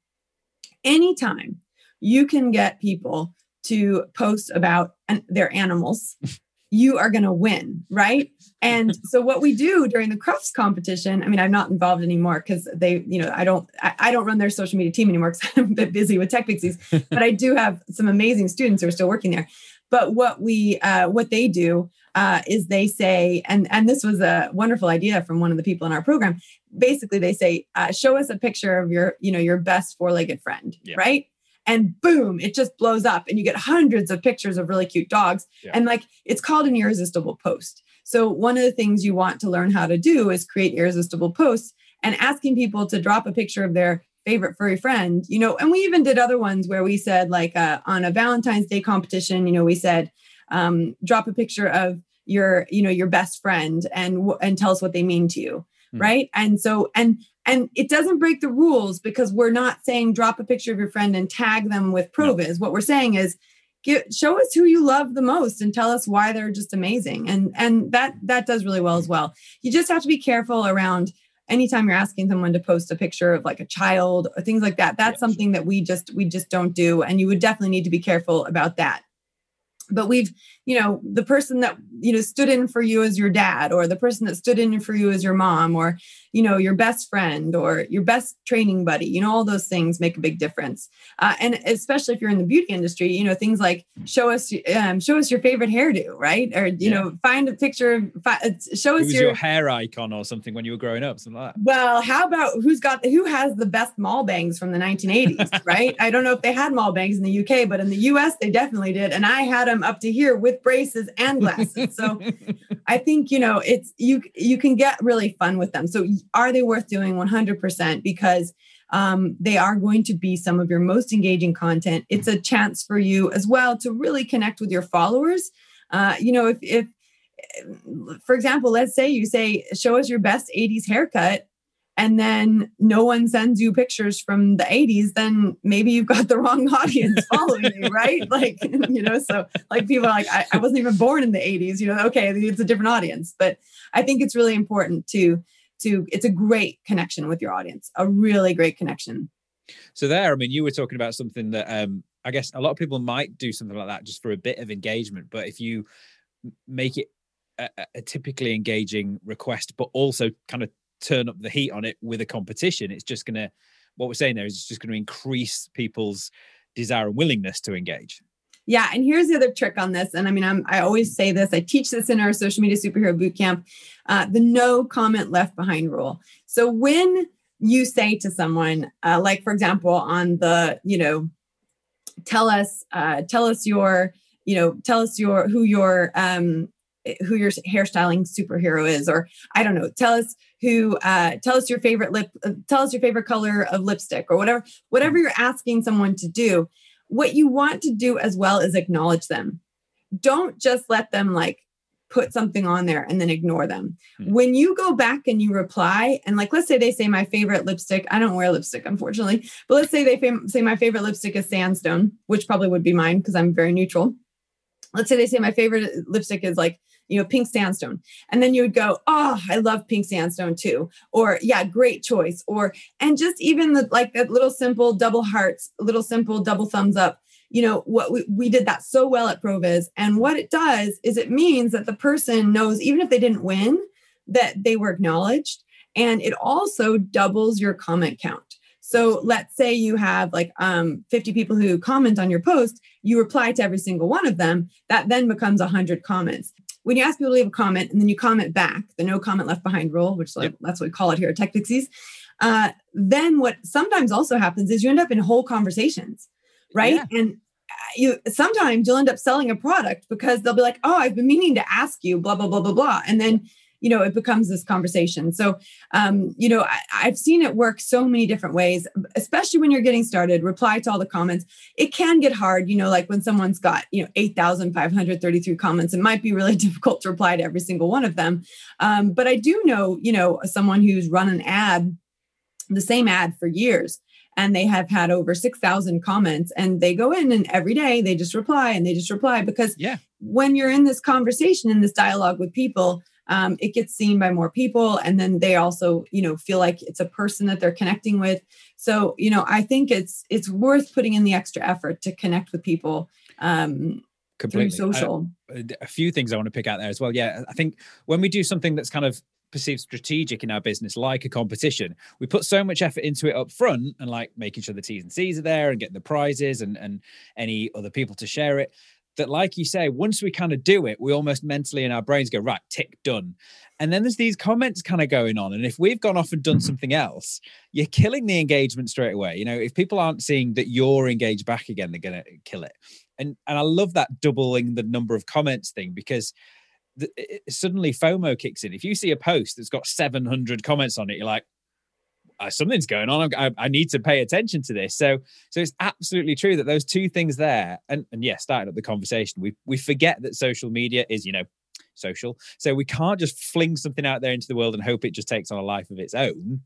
Speaker 1: anytime you can get people to post about their animals you are going to win right? And so what we do during the crufts competition i mean i'm not involved anymore because they you know i don't I, I don't run their social media team anymore because i'm a bit busy with tech pixies but i do have some amazing students who are still working there. But what we uh, what they do uh, is they say and and this was a wonderful idea from one of the people in our program basically they say uh, show us a picture of your you know your best four-legged friend
Speaker 3: Yeah.
Speaker 1: right and boom it just blows up and you get hundreds of pictures of really cute dogs
Speaker 3: Yeah.
Speaker 1: and like it's called an irresistible post so one of the things you want to learn how to do is create irresistible posts and asking people to drop a picture of their favorite furry friend you know and we even did other ones where we said like uh, on a valentine's day competition you know we said um, drop a picture of your you know your best friend and and tell us what they mean to you
Speaker 3: Hmm.
Speaker 1: right and so and and it doesn't break the rules because we're not saying drop a picture of your friend and tag them with
Speaker 3: No.
Speaker 1: proviz what we're saying is get, show us who you love the most and tell us why they're just amazing and and that that does really well as well you just have to be careful around anytime you're asking someone to post a picture of like a child or things like that that's yes. something that we just we just don't do and you would definitely need to be careful about that but we've you know the person that you know stood in for you as your dad or the person that stood in for you as your mom or you know your best friend or your best training buddy you know all those things make a big difference. Uh, and especially if you're in the beauty industry you know things like show us um, show us your favorite hairdo right? Or you yeah. know find a picture fi- uh, show us
Speaker 2: your, your, hair icon or something when you were growing up something like that.
Speaker 1: Well how about who's got who has the best mall bangs from the 1980s right? I don't know if they had mall bangs in the uk but in the us they definitely did. And i had them up to here with braces and glasses. So i think you know it's you you can get really fun with them. So are they worth doing? 100% because um, they are going to be some of your most engaging content. It's a chance for you as well to really connect with your followers. Uh, you know if, if for example let's say you say show us your best 80s haircut and then no one sends you pictures from the 80s then maybe you've got the wrong audience following you right? Like you know so like people are like I, I wasn't even born in the 80s you know okay it's a different audience. But i think it's really important to to it's a great connection with your audience a really great connection.
Speaker 2: So there i mean you were talking about something that um i guess a lot of people might do something like that just for a bit of engagement but if you make it a, a typically engaging request but also kind of turn up the heat on it with a competition it's just going to what we're saying there is it's just going to increase people's desire and willingness to engage
Speaker 1: yeah, and here's the other trick on this. And I mean, I'm, I always say this. I teach this in our social media superhero bootcamp. Uh, the no comment left behind rule. So when you say to someone, uh, like for example, on the you know, tell us, uh, tell us your, you know, tell us your who your um who your hairstyling superhero is, or I don't know, tell us who uh, tell us your favorite lip, uh, tell us your favorite color of lipstick, or whatever, whatever you're asking someone to do what you want to do as well is acknowledge them. Don't just let them like put something on there and then ignore them. Mm-hmm. When you go back and you reply, and like, let's say they say my favorite lipstick, I don't wear lipstick, unfortunately, but let's say they fam- say my favorite lipstick is sandstone, which probably would be mine because I'm very neutral. Let's say they say my favorite lipstick is like you know, pink sandstone. And then you would go, oh, I love pink sandstone too. Or, yeah, great choice. Or, and just even the, like that little simple double hearts, little simple double thumbs up. You know, what we, we did that so well at ProViz. And what it does is it means that the person knows, even if they didn't win, that they were acknowledged. And it also doubles your comment count. So let's say you have like um, 50 people who comment on your post, you reply to every single one of them, that then becomes 100 comments when you ask people to leave a comment and then you comment back, the no comment left behind rule, which like, yep. that's what we call it here at Tech Pixies, uh, then what sometimes also happens is you end up in whole conversations, right? Yeah. And uh, you sometimes you'll end up selling a product because they'll be like, "Oh, I've been meaning to ask you," blah blah blah blah blah, and then you know it becomes this conversation. So um, you know I, have seen it work so many different ways especially when you're getting started reply to all the comments. It can get hard you know like when someone's got you know 8533 comments it might be really difficult to reply to every single one of them. Um, but i do know you know someone who's run an ad the same ad for years and they have had over 6,000 comments and they go in and every day they just reply and they just reply because
Speaker 2: yeah.
Speaker 1: when you're in this conversation in this dialogue with people um, it gets seen by more people and then they also you know feel like it's a person that they're connecting with. So you know i think it's it's worth putting in the extra effort to connect with people um, Completely. through social.
Speaker 2: I, a few things i want to pick out there as well. Yeah i think when we do something that's kind of perceived strategic in our business like a competition we put so much effort into it up front and like making sure the t's and c's are there and getting the prizes and and any other people to share it that, like you say, once we kind of do it, we almost mentally in our brains go, right, tick, done. And then there's these comments kind of going on. And if we've gone off and done mm-hmm. something else, you're killing the engagement straight away. You know, if people aren't seeing that you're engaged back again, they're going to kill it. And, and I love that doubling the number of comments thing because the, it, suddenly FOMO kicks in. If you see a post that's got 700 comments on it, you're like, Uh, something's going on. I, I, need to pay attention to this. So, so it's absolutely true that those two things there, and and yeah, starting up the conversation, we we forget that social media is you know social, so we can't just fling something out there into the world and hope it just takes on a life of its own.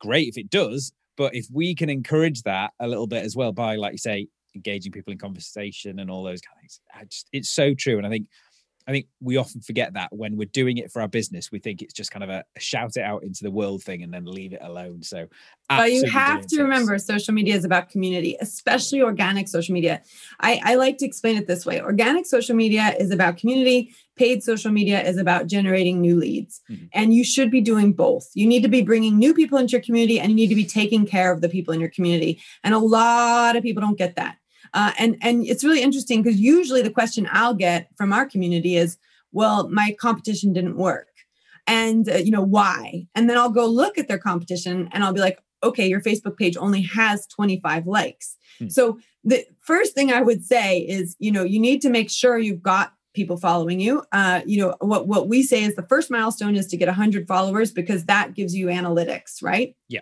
Speaker 2: Great if it does, but if we can encourage that a little bit as well by, like you say, engaging people in conversation and all those kind of things. I just, it's so true. And I think I think we often forget that when we're doing it for our business, we think it's just kind of a, shout it out into the world thing and then leave it alone. So,
Speaker 1: but you have to remember social media is about community, especially organic social media. I, I like to explain it this way organic social media is about community, paid social media is about generating new leads. Mm-hmm. And you should be doing both. You need to be bringing new people into your community and you need to be taking care of the people in your community. And a lot of people don't get that. Uh, and and it's really interesting because usually the question I'll get from our community is, "Well, my competition didn't work, and uh, you know why?" And then I'll go look at their competition and I'll be like, "Okay, your Facebook page only has 25 likes." Hmm. So the first thing I would say is, you know, you need to make sure you've got people following you. Uh, you know, what what we say is the first milestone is to get 100 followers because that gives you analytics, right?
Speaker 2: Yeah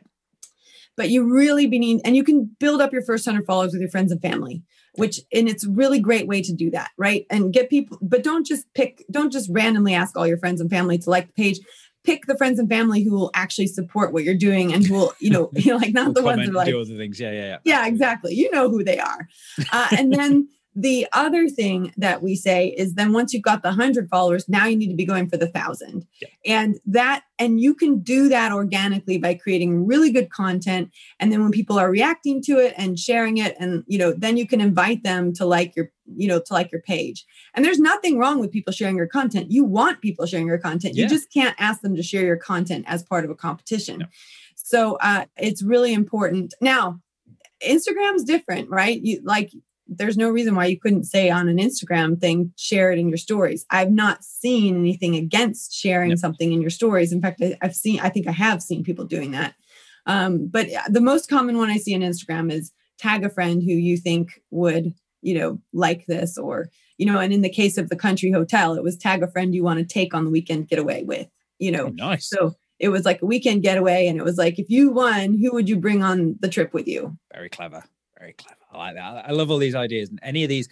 Speaker 1: but you really be need, and you can build up your first 100 followers with your friends and family which and it's really great way to do that right? And get people but don't just pick don't just randomly ask all your friends and family to like the page. Pick the friends and family who will actually support what you're doing and who will you know like not the ones that are like
Speaker 2: do other things. Yeah yeah yeah
Speaker 1: yeah exactly. You know who they are. Uh, and then the other thing that we say is then once you've got the 100 followers now you need to be going for the 1000 yeah. and that and you can do that organically by creating really good content and then when people are reacting to it and sharing it and you know then you can invite them to like your you know to like your page and there's nothing wrong with people sharing your content you want people sharing your content yeah. you just can't ask them to share your content as part of a competition no. so uh, it's really important now Instagram's different, right? You like there's no reason why you couldn't say on an Instagram thing, share it in your stories. I've not seen anything against sharing yep. something in your stories. In fact, I, have seen, I think I have seen people doing that. Um, but the most common one I see on Instagram is tag a friend who you think would, you know, like this, or, you know, and in the case of the country hotel, it was tag a friend you want to take on the weekend getaway with, you know.
Speaker 2: Oh, nice.
Speaker 1: So it was like a weekend getaway, and it was like, if you won, who would you bring on the trip with you?
Speaker 2: Very clever. Very clever. I like that. I love all these ideas and any of these,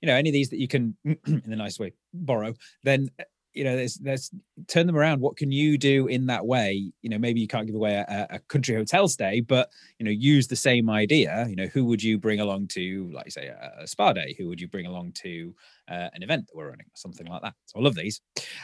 Speaker 2: you know, any of these that you can, in the nice way, borrow. Then uh, you know, there's there's turn them around. What can you do in that way? You know, maybe you can't give away a, a country hotel stay, but you know, use the same idea. You know, who would you bring along to, like say, a, a spa day? Who would you bring along to uh, an event that we're running, something like that? So I love these.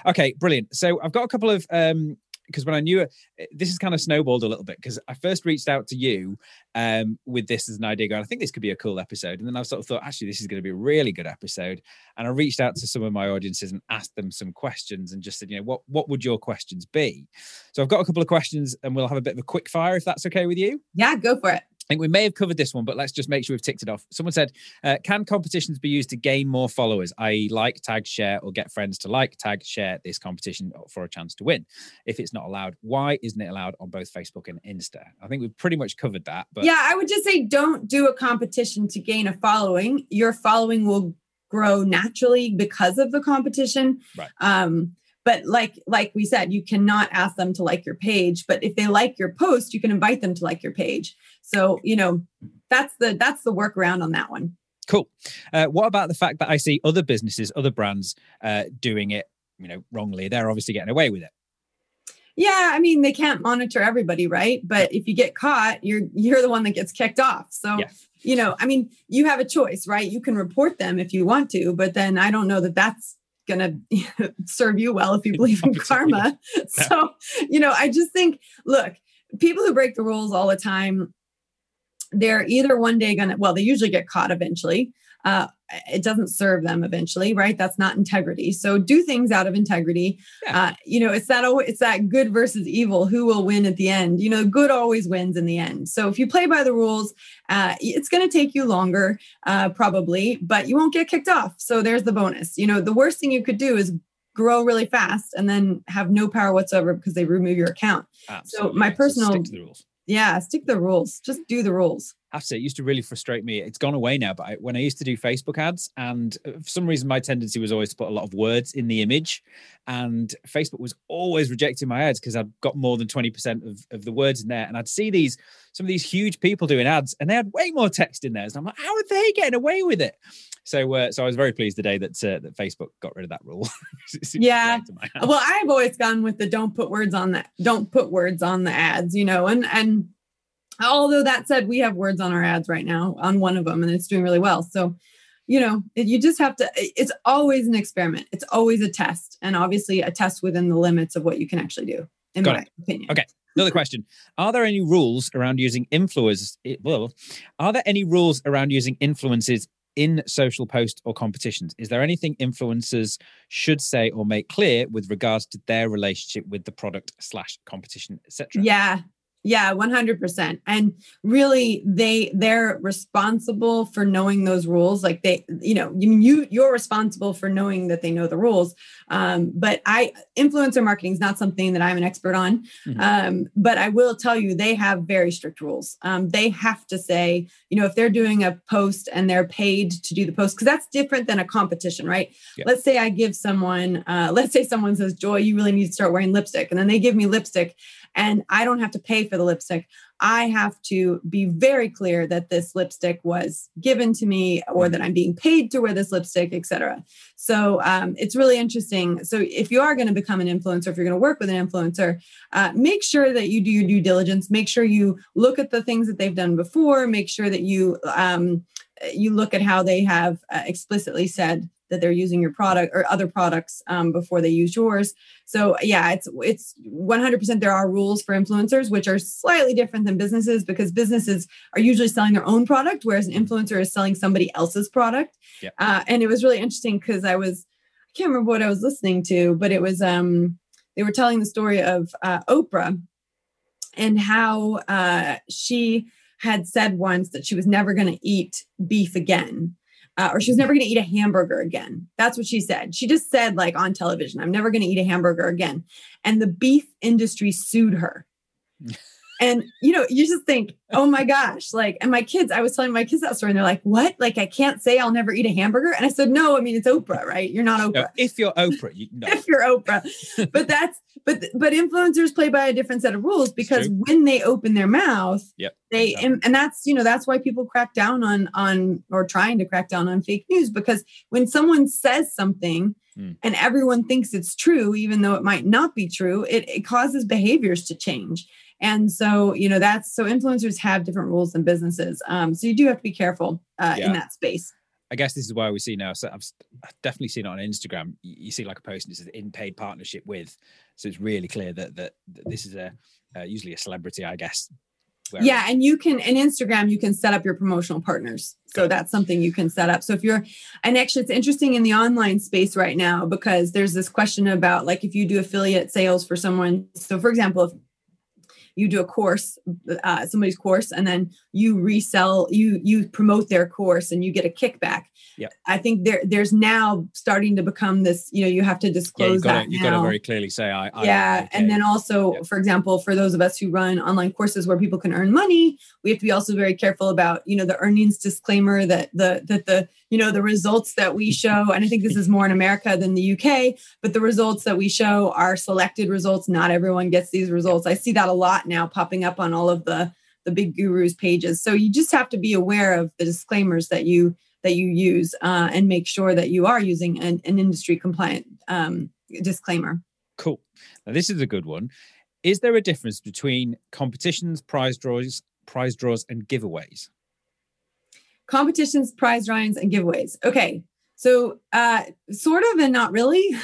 Speaker 2: Okay, brilliant. So I've got a couple of um, because when I knew it, eh, this is kind of snowballed a little bit because I first reached out to you um, with this as an idea, going, I think this could be a cool episode. And then I sort of thought, actually, this is going to be a really good episode. And I reached out to some of my audiences and asked them some questions and just said, you know, what what would your questions be? So I've got a couple of questions and we'll have a bit of a quick fire if that's okay with you.
Speaker 1: Yeah, go for it.
Speaker 2: I think we may have covered this one, but let's just make sure we've ticked it off. Someone said, uh, "Can competitions be used to gain more followers? i.e., like, tag, share, or get friends to like, tag, share this competition for a chance to win? If it's not allowed, why isn't it allowed on both Facebook and Insta?" I think we've pretty much covered that. But
Speaker 1: yeah, I would just say don't do a competition to gain a following. Your following will grow naturally because of the competition.
Speaker 2: Right.
Speaker 1: Um, but like like we said you cannot ask them to like your page but if they like your post you can invite them to like your page so you know that's the that's the workaround on that one.
Speaker 2: Cool. Uh, what about the fact that i see other businesses other brands uh, doing it you know wrongly? They're obviously getting away with it.
Speaker 1: Yeah i mean they can't monitor everybody right? But if you get caught you're you're the one that gets kicked off. So yeah. you know i mean you have a choice right? You can report them if you want to but then i don't know that that's going to serve you well if you believe in karma. So, you know, I just think, look, people who break the rules all the time, they're either one day going to, well, they usually get caught eventually, uh, it doesn't serve them eventually, right? That's not integrity. So do things out of integrity. Yeah. Uh, you know, it's that it's that good versus evil. Who will win at the end? You know, good always wins in the end. So if you play by the rules, uh, it's going to take you longer, uh, probably, but you won't get kicked off. So there's the bonus. You know, the worst thing you could do is grow really fast and then have no power whatsoever because they remove your account. Absolutely. So my personal
Speaker 2: so
Speaker 1: yeah, stick the rules. Just do the rules.
Speaker 2: Say, it used to really frustrate me. It's gone away now, but I, when I used to do Facebook ads, and uh, for some reason, my tendency was always to put a lot of words in the image, and Facebook was always rejecting my ads because I'd got more than 20% of, of the words in there. And I'd see these, some of these huge people doing ads, and they had way more text in there. And I'm like, how are they getting away with it? So, uh, so I was very pleased today that uh, that Facebook got rid of that rule.
Speaker 1: yeah. Well, I've always gone with the don't put words on that, don't put words on the ads, you know, and and Although that said, we have words on our ads right now on one of them, and it's doing really well. So, you know, you just have to. It's always an experiment. It's always a test, and obviously a test within the limits of what you can actually do. In
Speaker 2: Got
Speaker 1: my
Speaker 2: it.
Speaker 1: opinion.
Speaker 2: Okay. Another question: Are there any rules around using influencers? Well, are there any rules around using influences in social posts or competitions? Is there anything influencers should say or make clear with regards to their relationship with the product slash competition, etc.?
Speaker 1: Yeah. Yeah, 100%. And really they they're responsible for knowing those rules like they you know, you you you're responsible for knowing that they know the rules. Um but I influencer marketing is not something that I'm an expert on.
Speaker 2: Mhm.
Speaker 1: Um but I will tell you they have very strict rules. Um they have to say, you know, if they're doing a post and they're paid to do the post cuz that's different than a competition, right?
Speaker 2: Yeah.
Speaker 1: Let's say I give someone uh let's say someone says, "Joy, you really need to start wearing lipstick." And then they give me lipstick and I don't have to pay for the lipstick. I have to be very clear that this lipstick was given to me or that I'm being paid to wear this lipstick, etc. So um, it's really interesting. So if you are going to become an influencer, if you're going to work with an influencer, uh, make sure that you do your due diligence. Make sure you look at the things that they've done before. Make sure that you um, you look at how they have uh, explicitly said that they're using your product or other products um, before they use yours. So yeah, it's it's 100% there are rules for influencers which are slightly different than businesses because businesses are usually selling their own product whereas an influencer is selling somebody else's product.
Speaker 2: Yeah.
Speaker 1: Uh, and it was really interesting because I was I can't remember what I was listening to, but it was um they were telling the story of uh, Oprah and how uh, she had said once that she was never going to eat beef again. Uh, or she was never going to eat a hamburger again. That's what she said. She just said, like on television, I'm never going to eat a hamburger again. And the beef industry sued her. and, you know, you just think, oh my gosh, like, and my kids, I was telling my kids that story and they're like, what? Like, I can't say I'll never eat a hamburger. And I said, no, I mean, it's Oprah, right? You're not Oprah
Speaker 2: No, if you're Oprah, you no.
Speaker 1: if you're Oprah. but that's but but influencers play by a different set of rules because when they open their mouth,
Speaker 2: Yep,
Speaker 1: they
Speaker 2: exactly.
Speaker 1: and, and that's you know that's why people crack down on on or trying to crack down on fake news because when someone says something
Speaker 2: Mm.
Speaker 1: and everyone thinks it's true even though it might not be true it, it causes behaviors to change and so you know that's so influencers have different rules than businesses um, so you do have to be careful uh,
Speaker 2: Yeah.
Speaker 1: in that space
Speaker 2: I guess this is why we see now. So I've, definitely seen it on Instagram. You, see like a post and it says in paid partnership with. So it's really clear that that, that this is a uh, usually a celebrity, I guess.
Speaker 1: Yeah, and you can in Instagram you can set up your promotional partners. So that's something you can set up. So if you're and actually it's interesting in the online space right now because there's this question about like if you do affiliate sales for someone. So for example, if you do a course, uh, somebody's course, and then you resell, you you promote their course, and you get a kickback.
Speaker 2: Yeah,
Speaker 1: I think there there's now starting to become this. You know, you have to
Speaker 2: yeah,
Speaker 1: disclose
Speaker 2: to you got to very clearly say I. I
Speaker 1: yeah
Speaker 2: okay.
Speaker 1: and then also
Speaker 2: Yep.
Speaker 1: for example for those of us who run online courses where people can earn money we have to be also very careful about you know the earnings disclaimer that the that the you know the results that we show and i think this is more in america than the uk but the results that we show are selected results not everyone gets these results i see that a lot now popping up on all of the the big gurus pages so you just have to be aware of the disclaimers that you that you use uh, and make sure that you are using an, an industry compliant um, disclaimer
Speaker 2: Cool. Now this is a good one. Is there a difference between competitions, prize draws, prize draws, and giveaways?
Speaker 1: Competitions, prize drawings, and giveaways. Okay. So uh sort of and not really.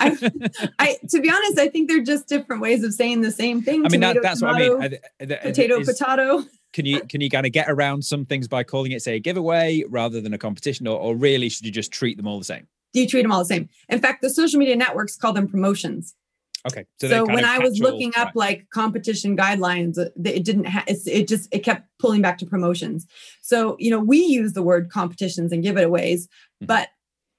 Speaker 1: I I to be honest, I think they're just different ways of saying the same thing.
Speaker 2: I mean that,
Speaker 1: Tomato,
Speaker 2: that's what I mean.
Speaker 1: tomato,
Speaker 2: th-
Speaker 1: Potato,
Speaker 2: is-
Speaker 1: potato.
Speaker 2: Can you can you kind of get around some things by calling it say a giveaway rather than a competition, or, or really should you just treat them all the same?
Speaker 1: Do you treat them all the same? In fact, the social media networks call them promotions.
Speaker 2: Okay.
Speaker 1: So,
Speaker 2: they're
Speaker 1: when I was looking up
Speaker 2: right.
Speaker 1: like competition guidelines, uh, it didn't. Ha- it just it kept pulling back to promotions. So you know we use the word competitions and giveaways,
Speaker 2: Mhm.
Speaker 1: but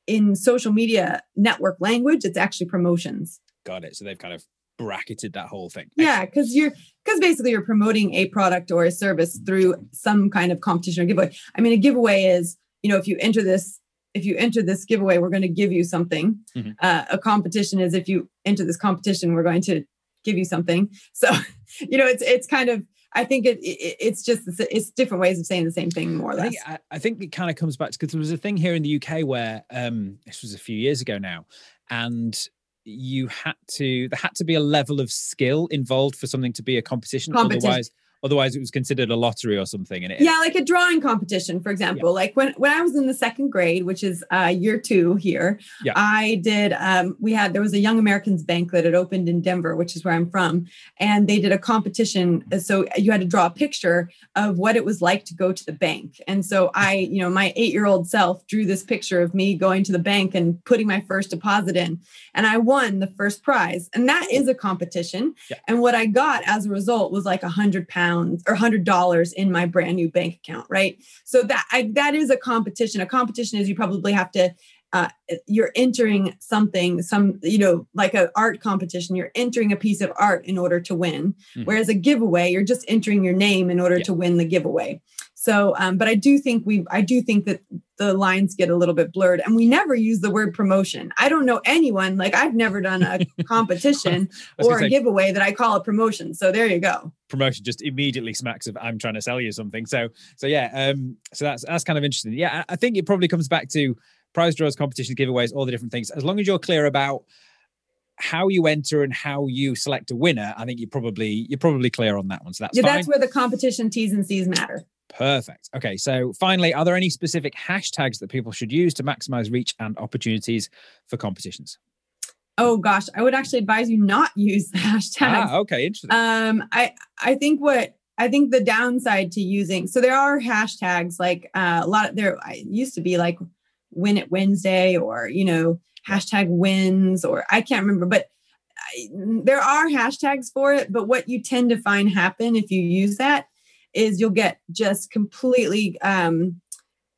Speaker 1: in social media network language, it's actually promotions.
Speaker 2: got it. So they've kind of bracketed that whole thing.
Speaker 1: Yeah, because you're because basically you're promoting a product or a service through some kind of competition or giveaway. I mean, a giveaway is you know if you enter this if you enter this giveaway, we're going to give you something.
Speaker 2: Mhm.
Speaker 1: Uh, a competition is if you enter this competition, we're going to give you something. So you know it's it's kind of I think it, it it's just it's different ways of saying the same thing more or
Speaker 2: I
Speaker 1: less.
Speaker 2: think, I, I think it kind of comes back to because there was a thing here in the UK where um, this was a few years ago now, and you had to there had to be a level of skill involved for something to be a competition.
Speaker 1: Competition.
Speaker 2: Otherwise, otherwise it was considered a lottery or something. And it,
Speaker 1: yeah, like a drawing competition, for example. Yeah. Like when when I was in the second grade, which is uh, year two here, yeah. I did. Um, we had there was a Young Americans Bank that had opened in Denver, which is where I'm from, and they did a competition. So you had to draw a picture of what it was like to go to the bank. And so I, you know, my eight year old self drew this picture of me going to the bank and putting my first deposit in, and I won the first prize. And that is a competition. Yeah. And what I got as a result was like a hundred pounds or hundred dollars in my brand new bank account, right? So that I, that is a competition. A competition is you probably have to uh, you're entering something some you know like an art competition you're entering a piece of art in order to win mm-hmm. whereas a giveaway you're just entering your name in order yeah. to win the giveaway so um, but i do think we i do think that the lines get a little bit blurred and we never use the word promotion i don't know anyone like i've never done a competition or a giveaway that i call a promotion so there you go
Speaker 2: promotion just immediately smacks of i'm trying to sell you something so so yeah um so that's that's kind of interesting yeah i think it probably comes back to prize draws, competitions, giveaways, all the different things. As long as you're clear about how you enter and how you select a winner, I think you're probably you're probably clear on that one. So that's
Speaker 1: yeah,
Speaker 2: fine.
Speaker 1: that's where the competition T's and C's matter.
Speaker 2: Perfect. Okay, so finally, are there any specific hashtags that people should use to maximize reach and opportunities for competitions?
Speaker 1: Oh gosh, I would actually advise you not use hashtags.
Speaker 2: Ah, okay, interesting.
Speaker 1: Um, I I think what I think the downside to using so there are hashtags like uh, a lot of there I used to be like win it Wednesday or, you know, hashtag wins or I can't remember, but I, there are hashtags for it. But what you tend to find happen if you use that is you'll get just completely, um,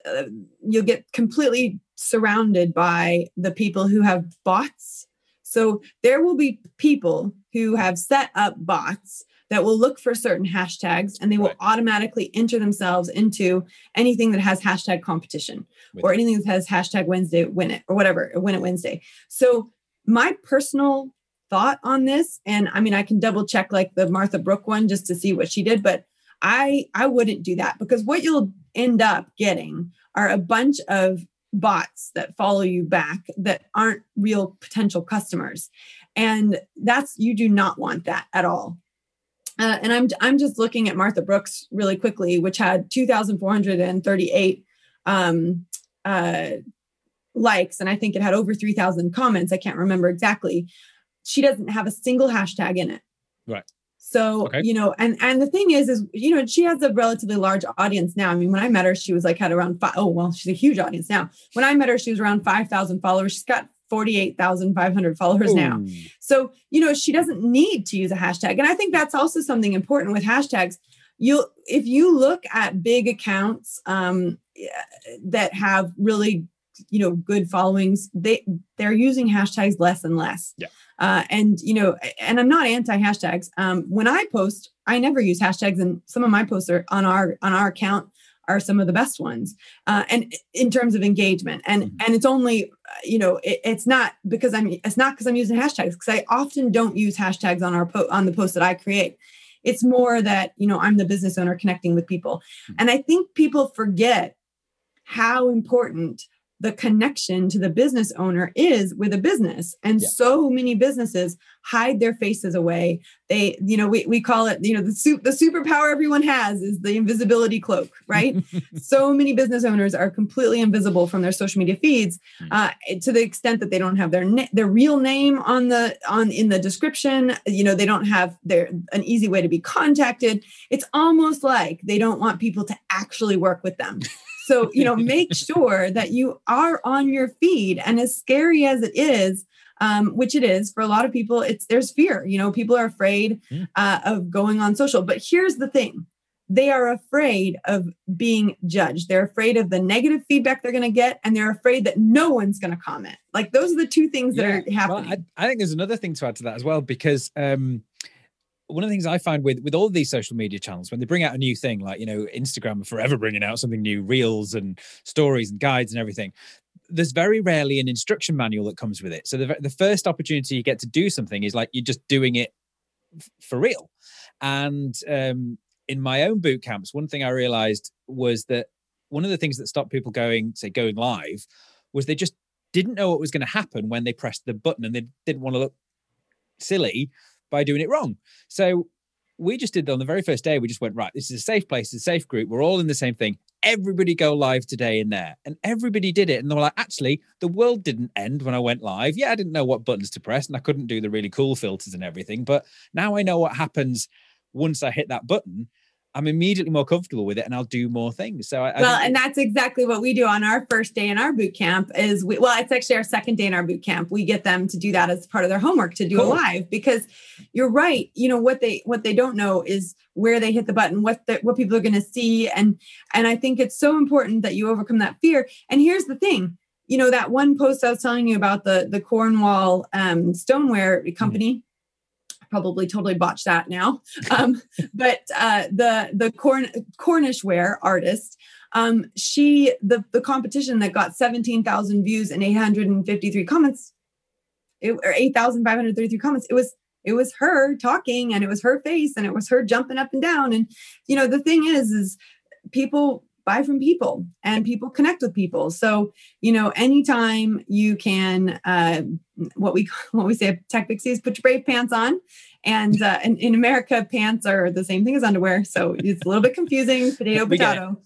Speaker 1: uh, you'll get completely surrounded by the people who have bots. So there will be people who have set up bots that will look for certain hashtags and they will right. automatically enter themselves into anything that has hashtag competition or anything that has hashtag Wednesday win it or whatever, win it Wednesday. So my personal thought on this, and I mean, I can double check like the Martha Brook one just to see what she did, but I I wouldn't do that because what you'll end up getting are a bunch of bots that follow you back that aren't real potential customers and that's you do not want that at all uh, and I'm I'm just looking at Martha Brook's really quickly, which had 2,438 um, uh, likes, and I think it had over 3,000 comments. I can't remember exactly. She doesn't have a single hashtag in it.
Speaker 2: Right.
Speaker 1: So okay. you know, and and the thing is, is you know, she has a relatively large audience now. I mean, when I met her, she was like had around five. Oh well, she's a huge audience now. When I met her, she was around five thousand followers. She's got 48,500 followers Ooh. now. So, you know, she doesn't need to use a hashtag. And I think that's also something important with hashtags. You'll, if you look at big accounts um, that have really, you know, good followings, they they're using hashtags less and less.
Speaker 2: Yeah.
Speaker 1: Uh, and you know, and I'm not anti hashtags. Um, when I post, I never use hashtags, and some of my posts are on our on our account are some of the best ones uh, and in terms of engagement and mm-hmm. and it's only you know it, it's not because i'm it's not because i'm using hashtags because i often don't use hashtags on our po- on the post that i create it's more that you know i'm the business owner connecting with people mm-hmm. and i think people forget how important the connection to the business owner is with a business. And yeah. so many businesses hide their faces away. They you know we, we call it you know the soup the superpower everyone has is the invisibility cloak right? So many business owners are completely invisible from their social media feeds hmm. uh, to the extent that they don't have their na- their real name on the on in the description. You know they don't have their an easy way to be contacted. It's almost like they don't want people to actually work with them so, you know, make sure that you are on your feed. And as scary as it is, um, which it is for a lot of people, it's there's fear. You know, people are afraid uh, of going on social. But here's the thing they are afraid of being judged. They're afraid of the negative feedback they're going to get, and they're afraid that no one's going to comment. Like those are the two things that are happening.
Speaker 2: Well, I, I, think there's another thing to add to that as well, because um, one of the things I find with with all these social media channels, when they bring out a new thing, like you know, Instagram are forever bringing out something new, reels and stories and guides and everything. There's very rarely an instruction manual that comes with it. So the the first opportunity you get to do something is like you're just doing it f- for real. And um, in my own boot camps, one thing I realized was that one of the things that stopped people going, say, going live, was they just didn't know what was going to happen when they pressed the button, and they didn't want to look silly by doing it wrong. So
Speaker 3: we just did on the very first day, we just went, right, this is a safe place, a safe group. We're all in the same thing. Everybody go live today in there. And everybody did it. And they were like, actually, the world didn't end when I went live. Yeah, I didn't know what buttons to press and I couldn't do the really cool filters and everything. But now I know what happens once I hit that button. I'm immediately more comfortable with it and I'll do more things. So I,
Speaker 1: well, I and that's exactly what we do on our first day in our boot camp is we, well, it's actually our second day in our boot camp. We get them to do that as part of their homework to do cool. a live because you're right. You know, what they, what they don't know is where they hit the button, what the, what people are going to see. And, and I think it's so important that you overcome that fear. And here's the thing, you know, that one post I was telling you about the, the Cornwall um, stoneware company, probably totally botched that now. Um, but uh, the the Corn, Cornish ware artist, um, she the the competition that got seventeen thousand views and eight hundred and fifty three comments, it, or eight thousand five hundred thirty three comments. It was it was her talking and it was her face and it was her jumping up and down. And you know the thing is is people buy from people and people connect with people. So you know anytime you can uh, what we what we say tech pixies put your brave pants on. And uh, in, in america pants are the same thing as underwear. So it's a little bit confusing. Potato potato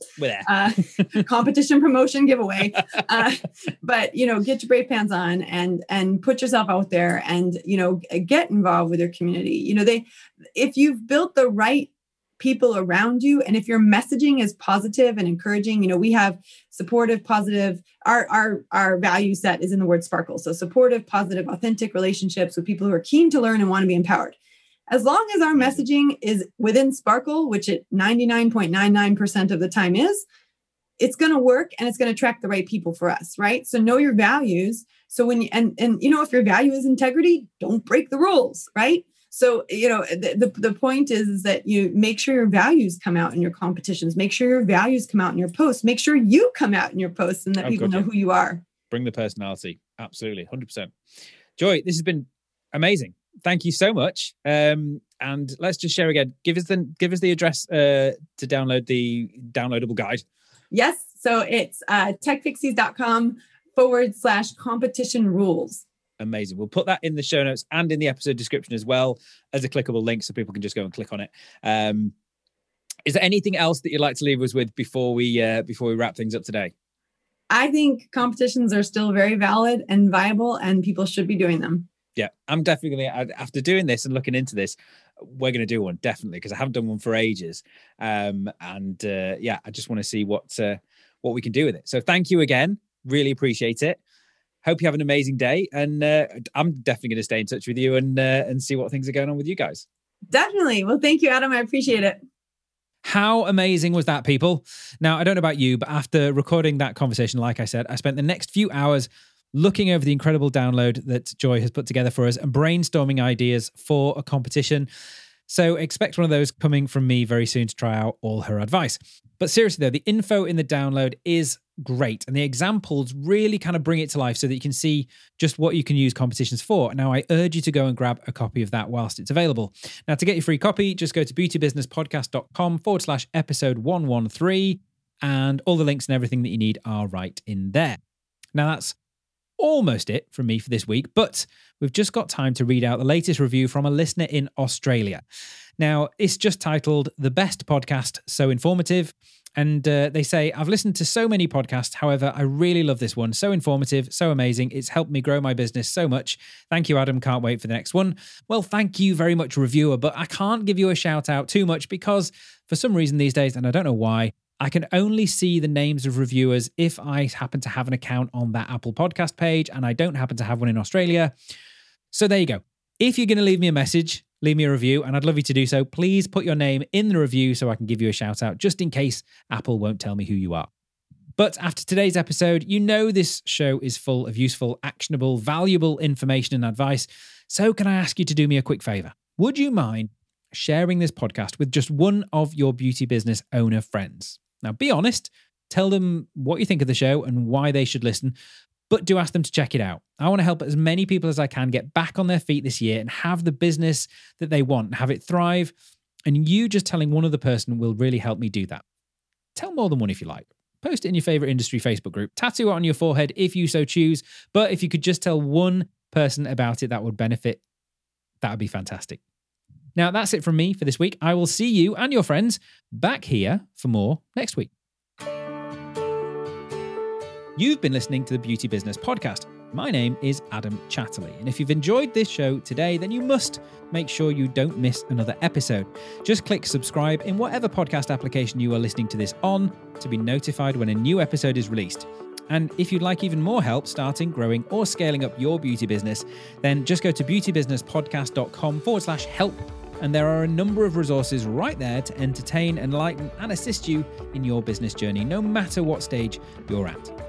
Speaker 1: uh, competition promotion giveaway. Uh, but you know get your brave pants on and and put yourself out there and you know get involved with your community. You know they if you've built the right people around you. And if your messaging is positive and encouraging you know we have supportive positive our our our value set is in the word sparkle. So supportive positive authentic relationships with people who are keen to learn and want to be empowered. As long as our mm-hmm. messaging is within sparkle which it 99.99% of the time is it's going to work and it's going to attract the right people for us right? So know your values. So when you and and you know if your value is integrity don't break the rules right so, you know, the, the, the point is, is that you make sure your values come out in your competitions, make sure your values come out in your posts, make sure you come out in your posts and that oh, people know who you are.
Speaker 3: Bring the personality. Absolutely. 100%. Joy, this has been amazing. Thank you so much. Um, and let's just share again. Give us the give us the address uh, to download the downloadable guide.
Speaker 1: Yes. So it's uh, techpixies.com forward slash competition rules
Speaker 3: amazing. We'll put that in the show notes and in the episode description as well as a clickable link so people can just go and click on it. Um, is there anything else that you'd like to leave us with before we uh, before we wrap things up today?
Speaker 1: I think competitions are still very valid and viable, and people should be doing them.
Speaker 3: Yeah, I'm definitely after doing this and looking into this, we're going to do one definitely because I haven't done one for ages. Um, and uh, yeah, I just want to see what uh, what we can do with it. So thank you again. Really appreciate it hope you have an amazing day. And uh, I'm definitely going to stay in touch with you and uh, and see what things are going on with you guys.
Speaker 1: Definitely. Well, thank you, Adam. I appreciate it.
Speaker 2: How amazing was that, people? Now, I don't know about you, but after recording that conversation, like I said, I spent the next few hours looking over the incredible download that Joy has put together for us and brainstorming ideas for a competition. So expect one of those coming from me very soon to try out all her advice. But seriously, though, the info in the download is great. And the examples really kind of bring it to life so that you can see just what you can use competitions for. Now, I urge you to go and grab a copy of that whilst it's available. Now, to get your free copy, just go to beautybusinesspodcast.com forward slash episode 113, and all the links and everything that you need are right in there. Now, that's almost it from me for this week, but we've just got time to read out the latest review from a listener in Australia. Now, it's just titled The Best Podcast, So Informative. And uh, they say, I've listened to so many podcasts. However, I really love this one. So informative, so amazing. It's helped me grow my business so much. Thank you, Adam. Can't wait for the next one. Well, thank you very much, reviewer. But I can't give you a shout out too much because for some reason these days, and I don't know why, I can only see the names of reviewers if I happen to have an account on that Apple podcast page, and I don't happen to have one in Australia. So there you go. If you're going to leave me a message, leave me a review, and I'd love you to do so. Please put your name in the review so I can give you a shout out, just in case Apple won't tell me who you are. But after today's episode, you know this show is full of useful, actionable, valuable information and advice. So, can I ask you to do me a quick favor? Would you mind sharing this podcast with just one of your beauty business owner friends? Now, be honest, tell them what you think of the show and why they should listen, but do ask them to check it out. I want to help as many people as I can get back on their feet this year and have the business that they want, have it thrive. And you just telling one other person will really help me do that. Tell more than one if you like. Post it in your favorite industry Facebook group. Tattoo it on your forehead if you so choose. But if you could just tell one person about it that would benefit, that would be fantastic. Now, that's it from me for this week. I will see you and your friends back here for more next week. You've been listening to the Beauty Business Podcast. My name is Adam Chatterley, and if you've enjoyed this show today, then you must make sure you don't miss another episode. Just click subscribe in whatever podcast application you are listening to this on to be notified when a new episode is released. And if you'd like even more help starting, growing, or scaling up your beauty business, then just go to beautybusinesspodcast.com forward slash help. And there are a number of resources right there to entertain, enlighten, and assist you in your business journey, no matter what stage you're at.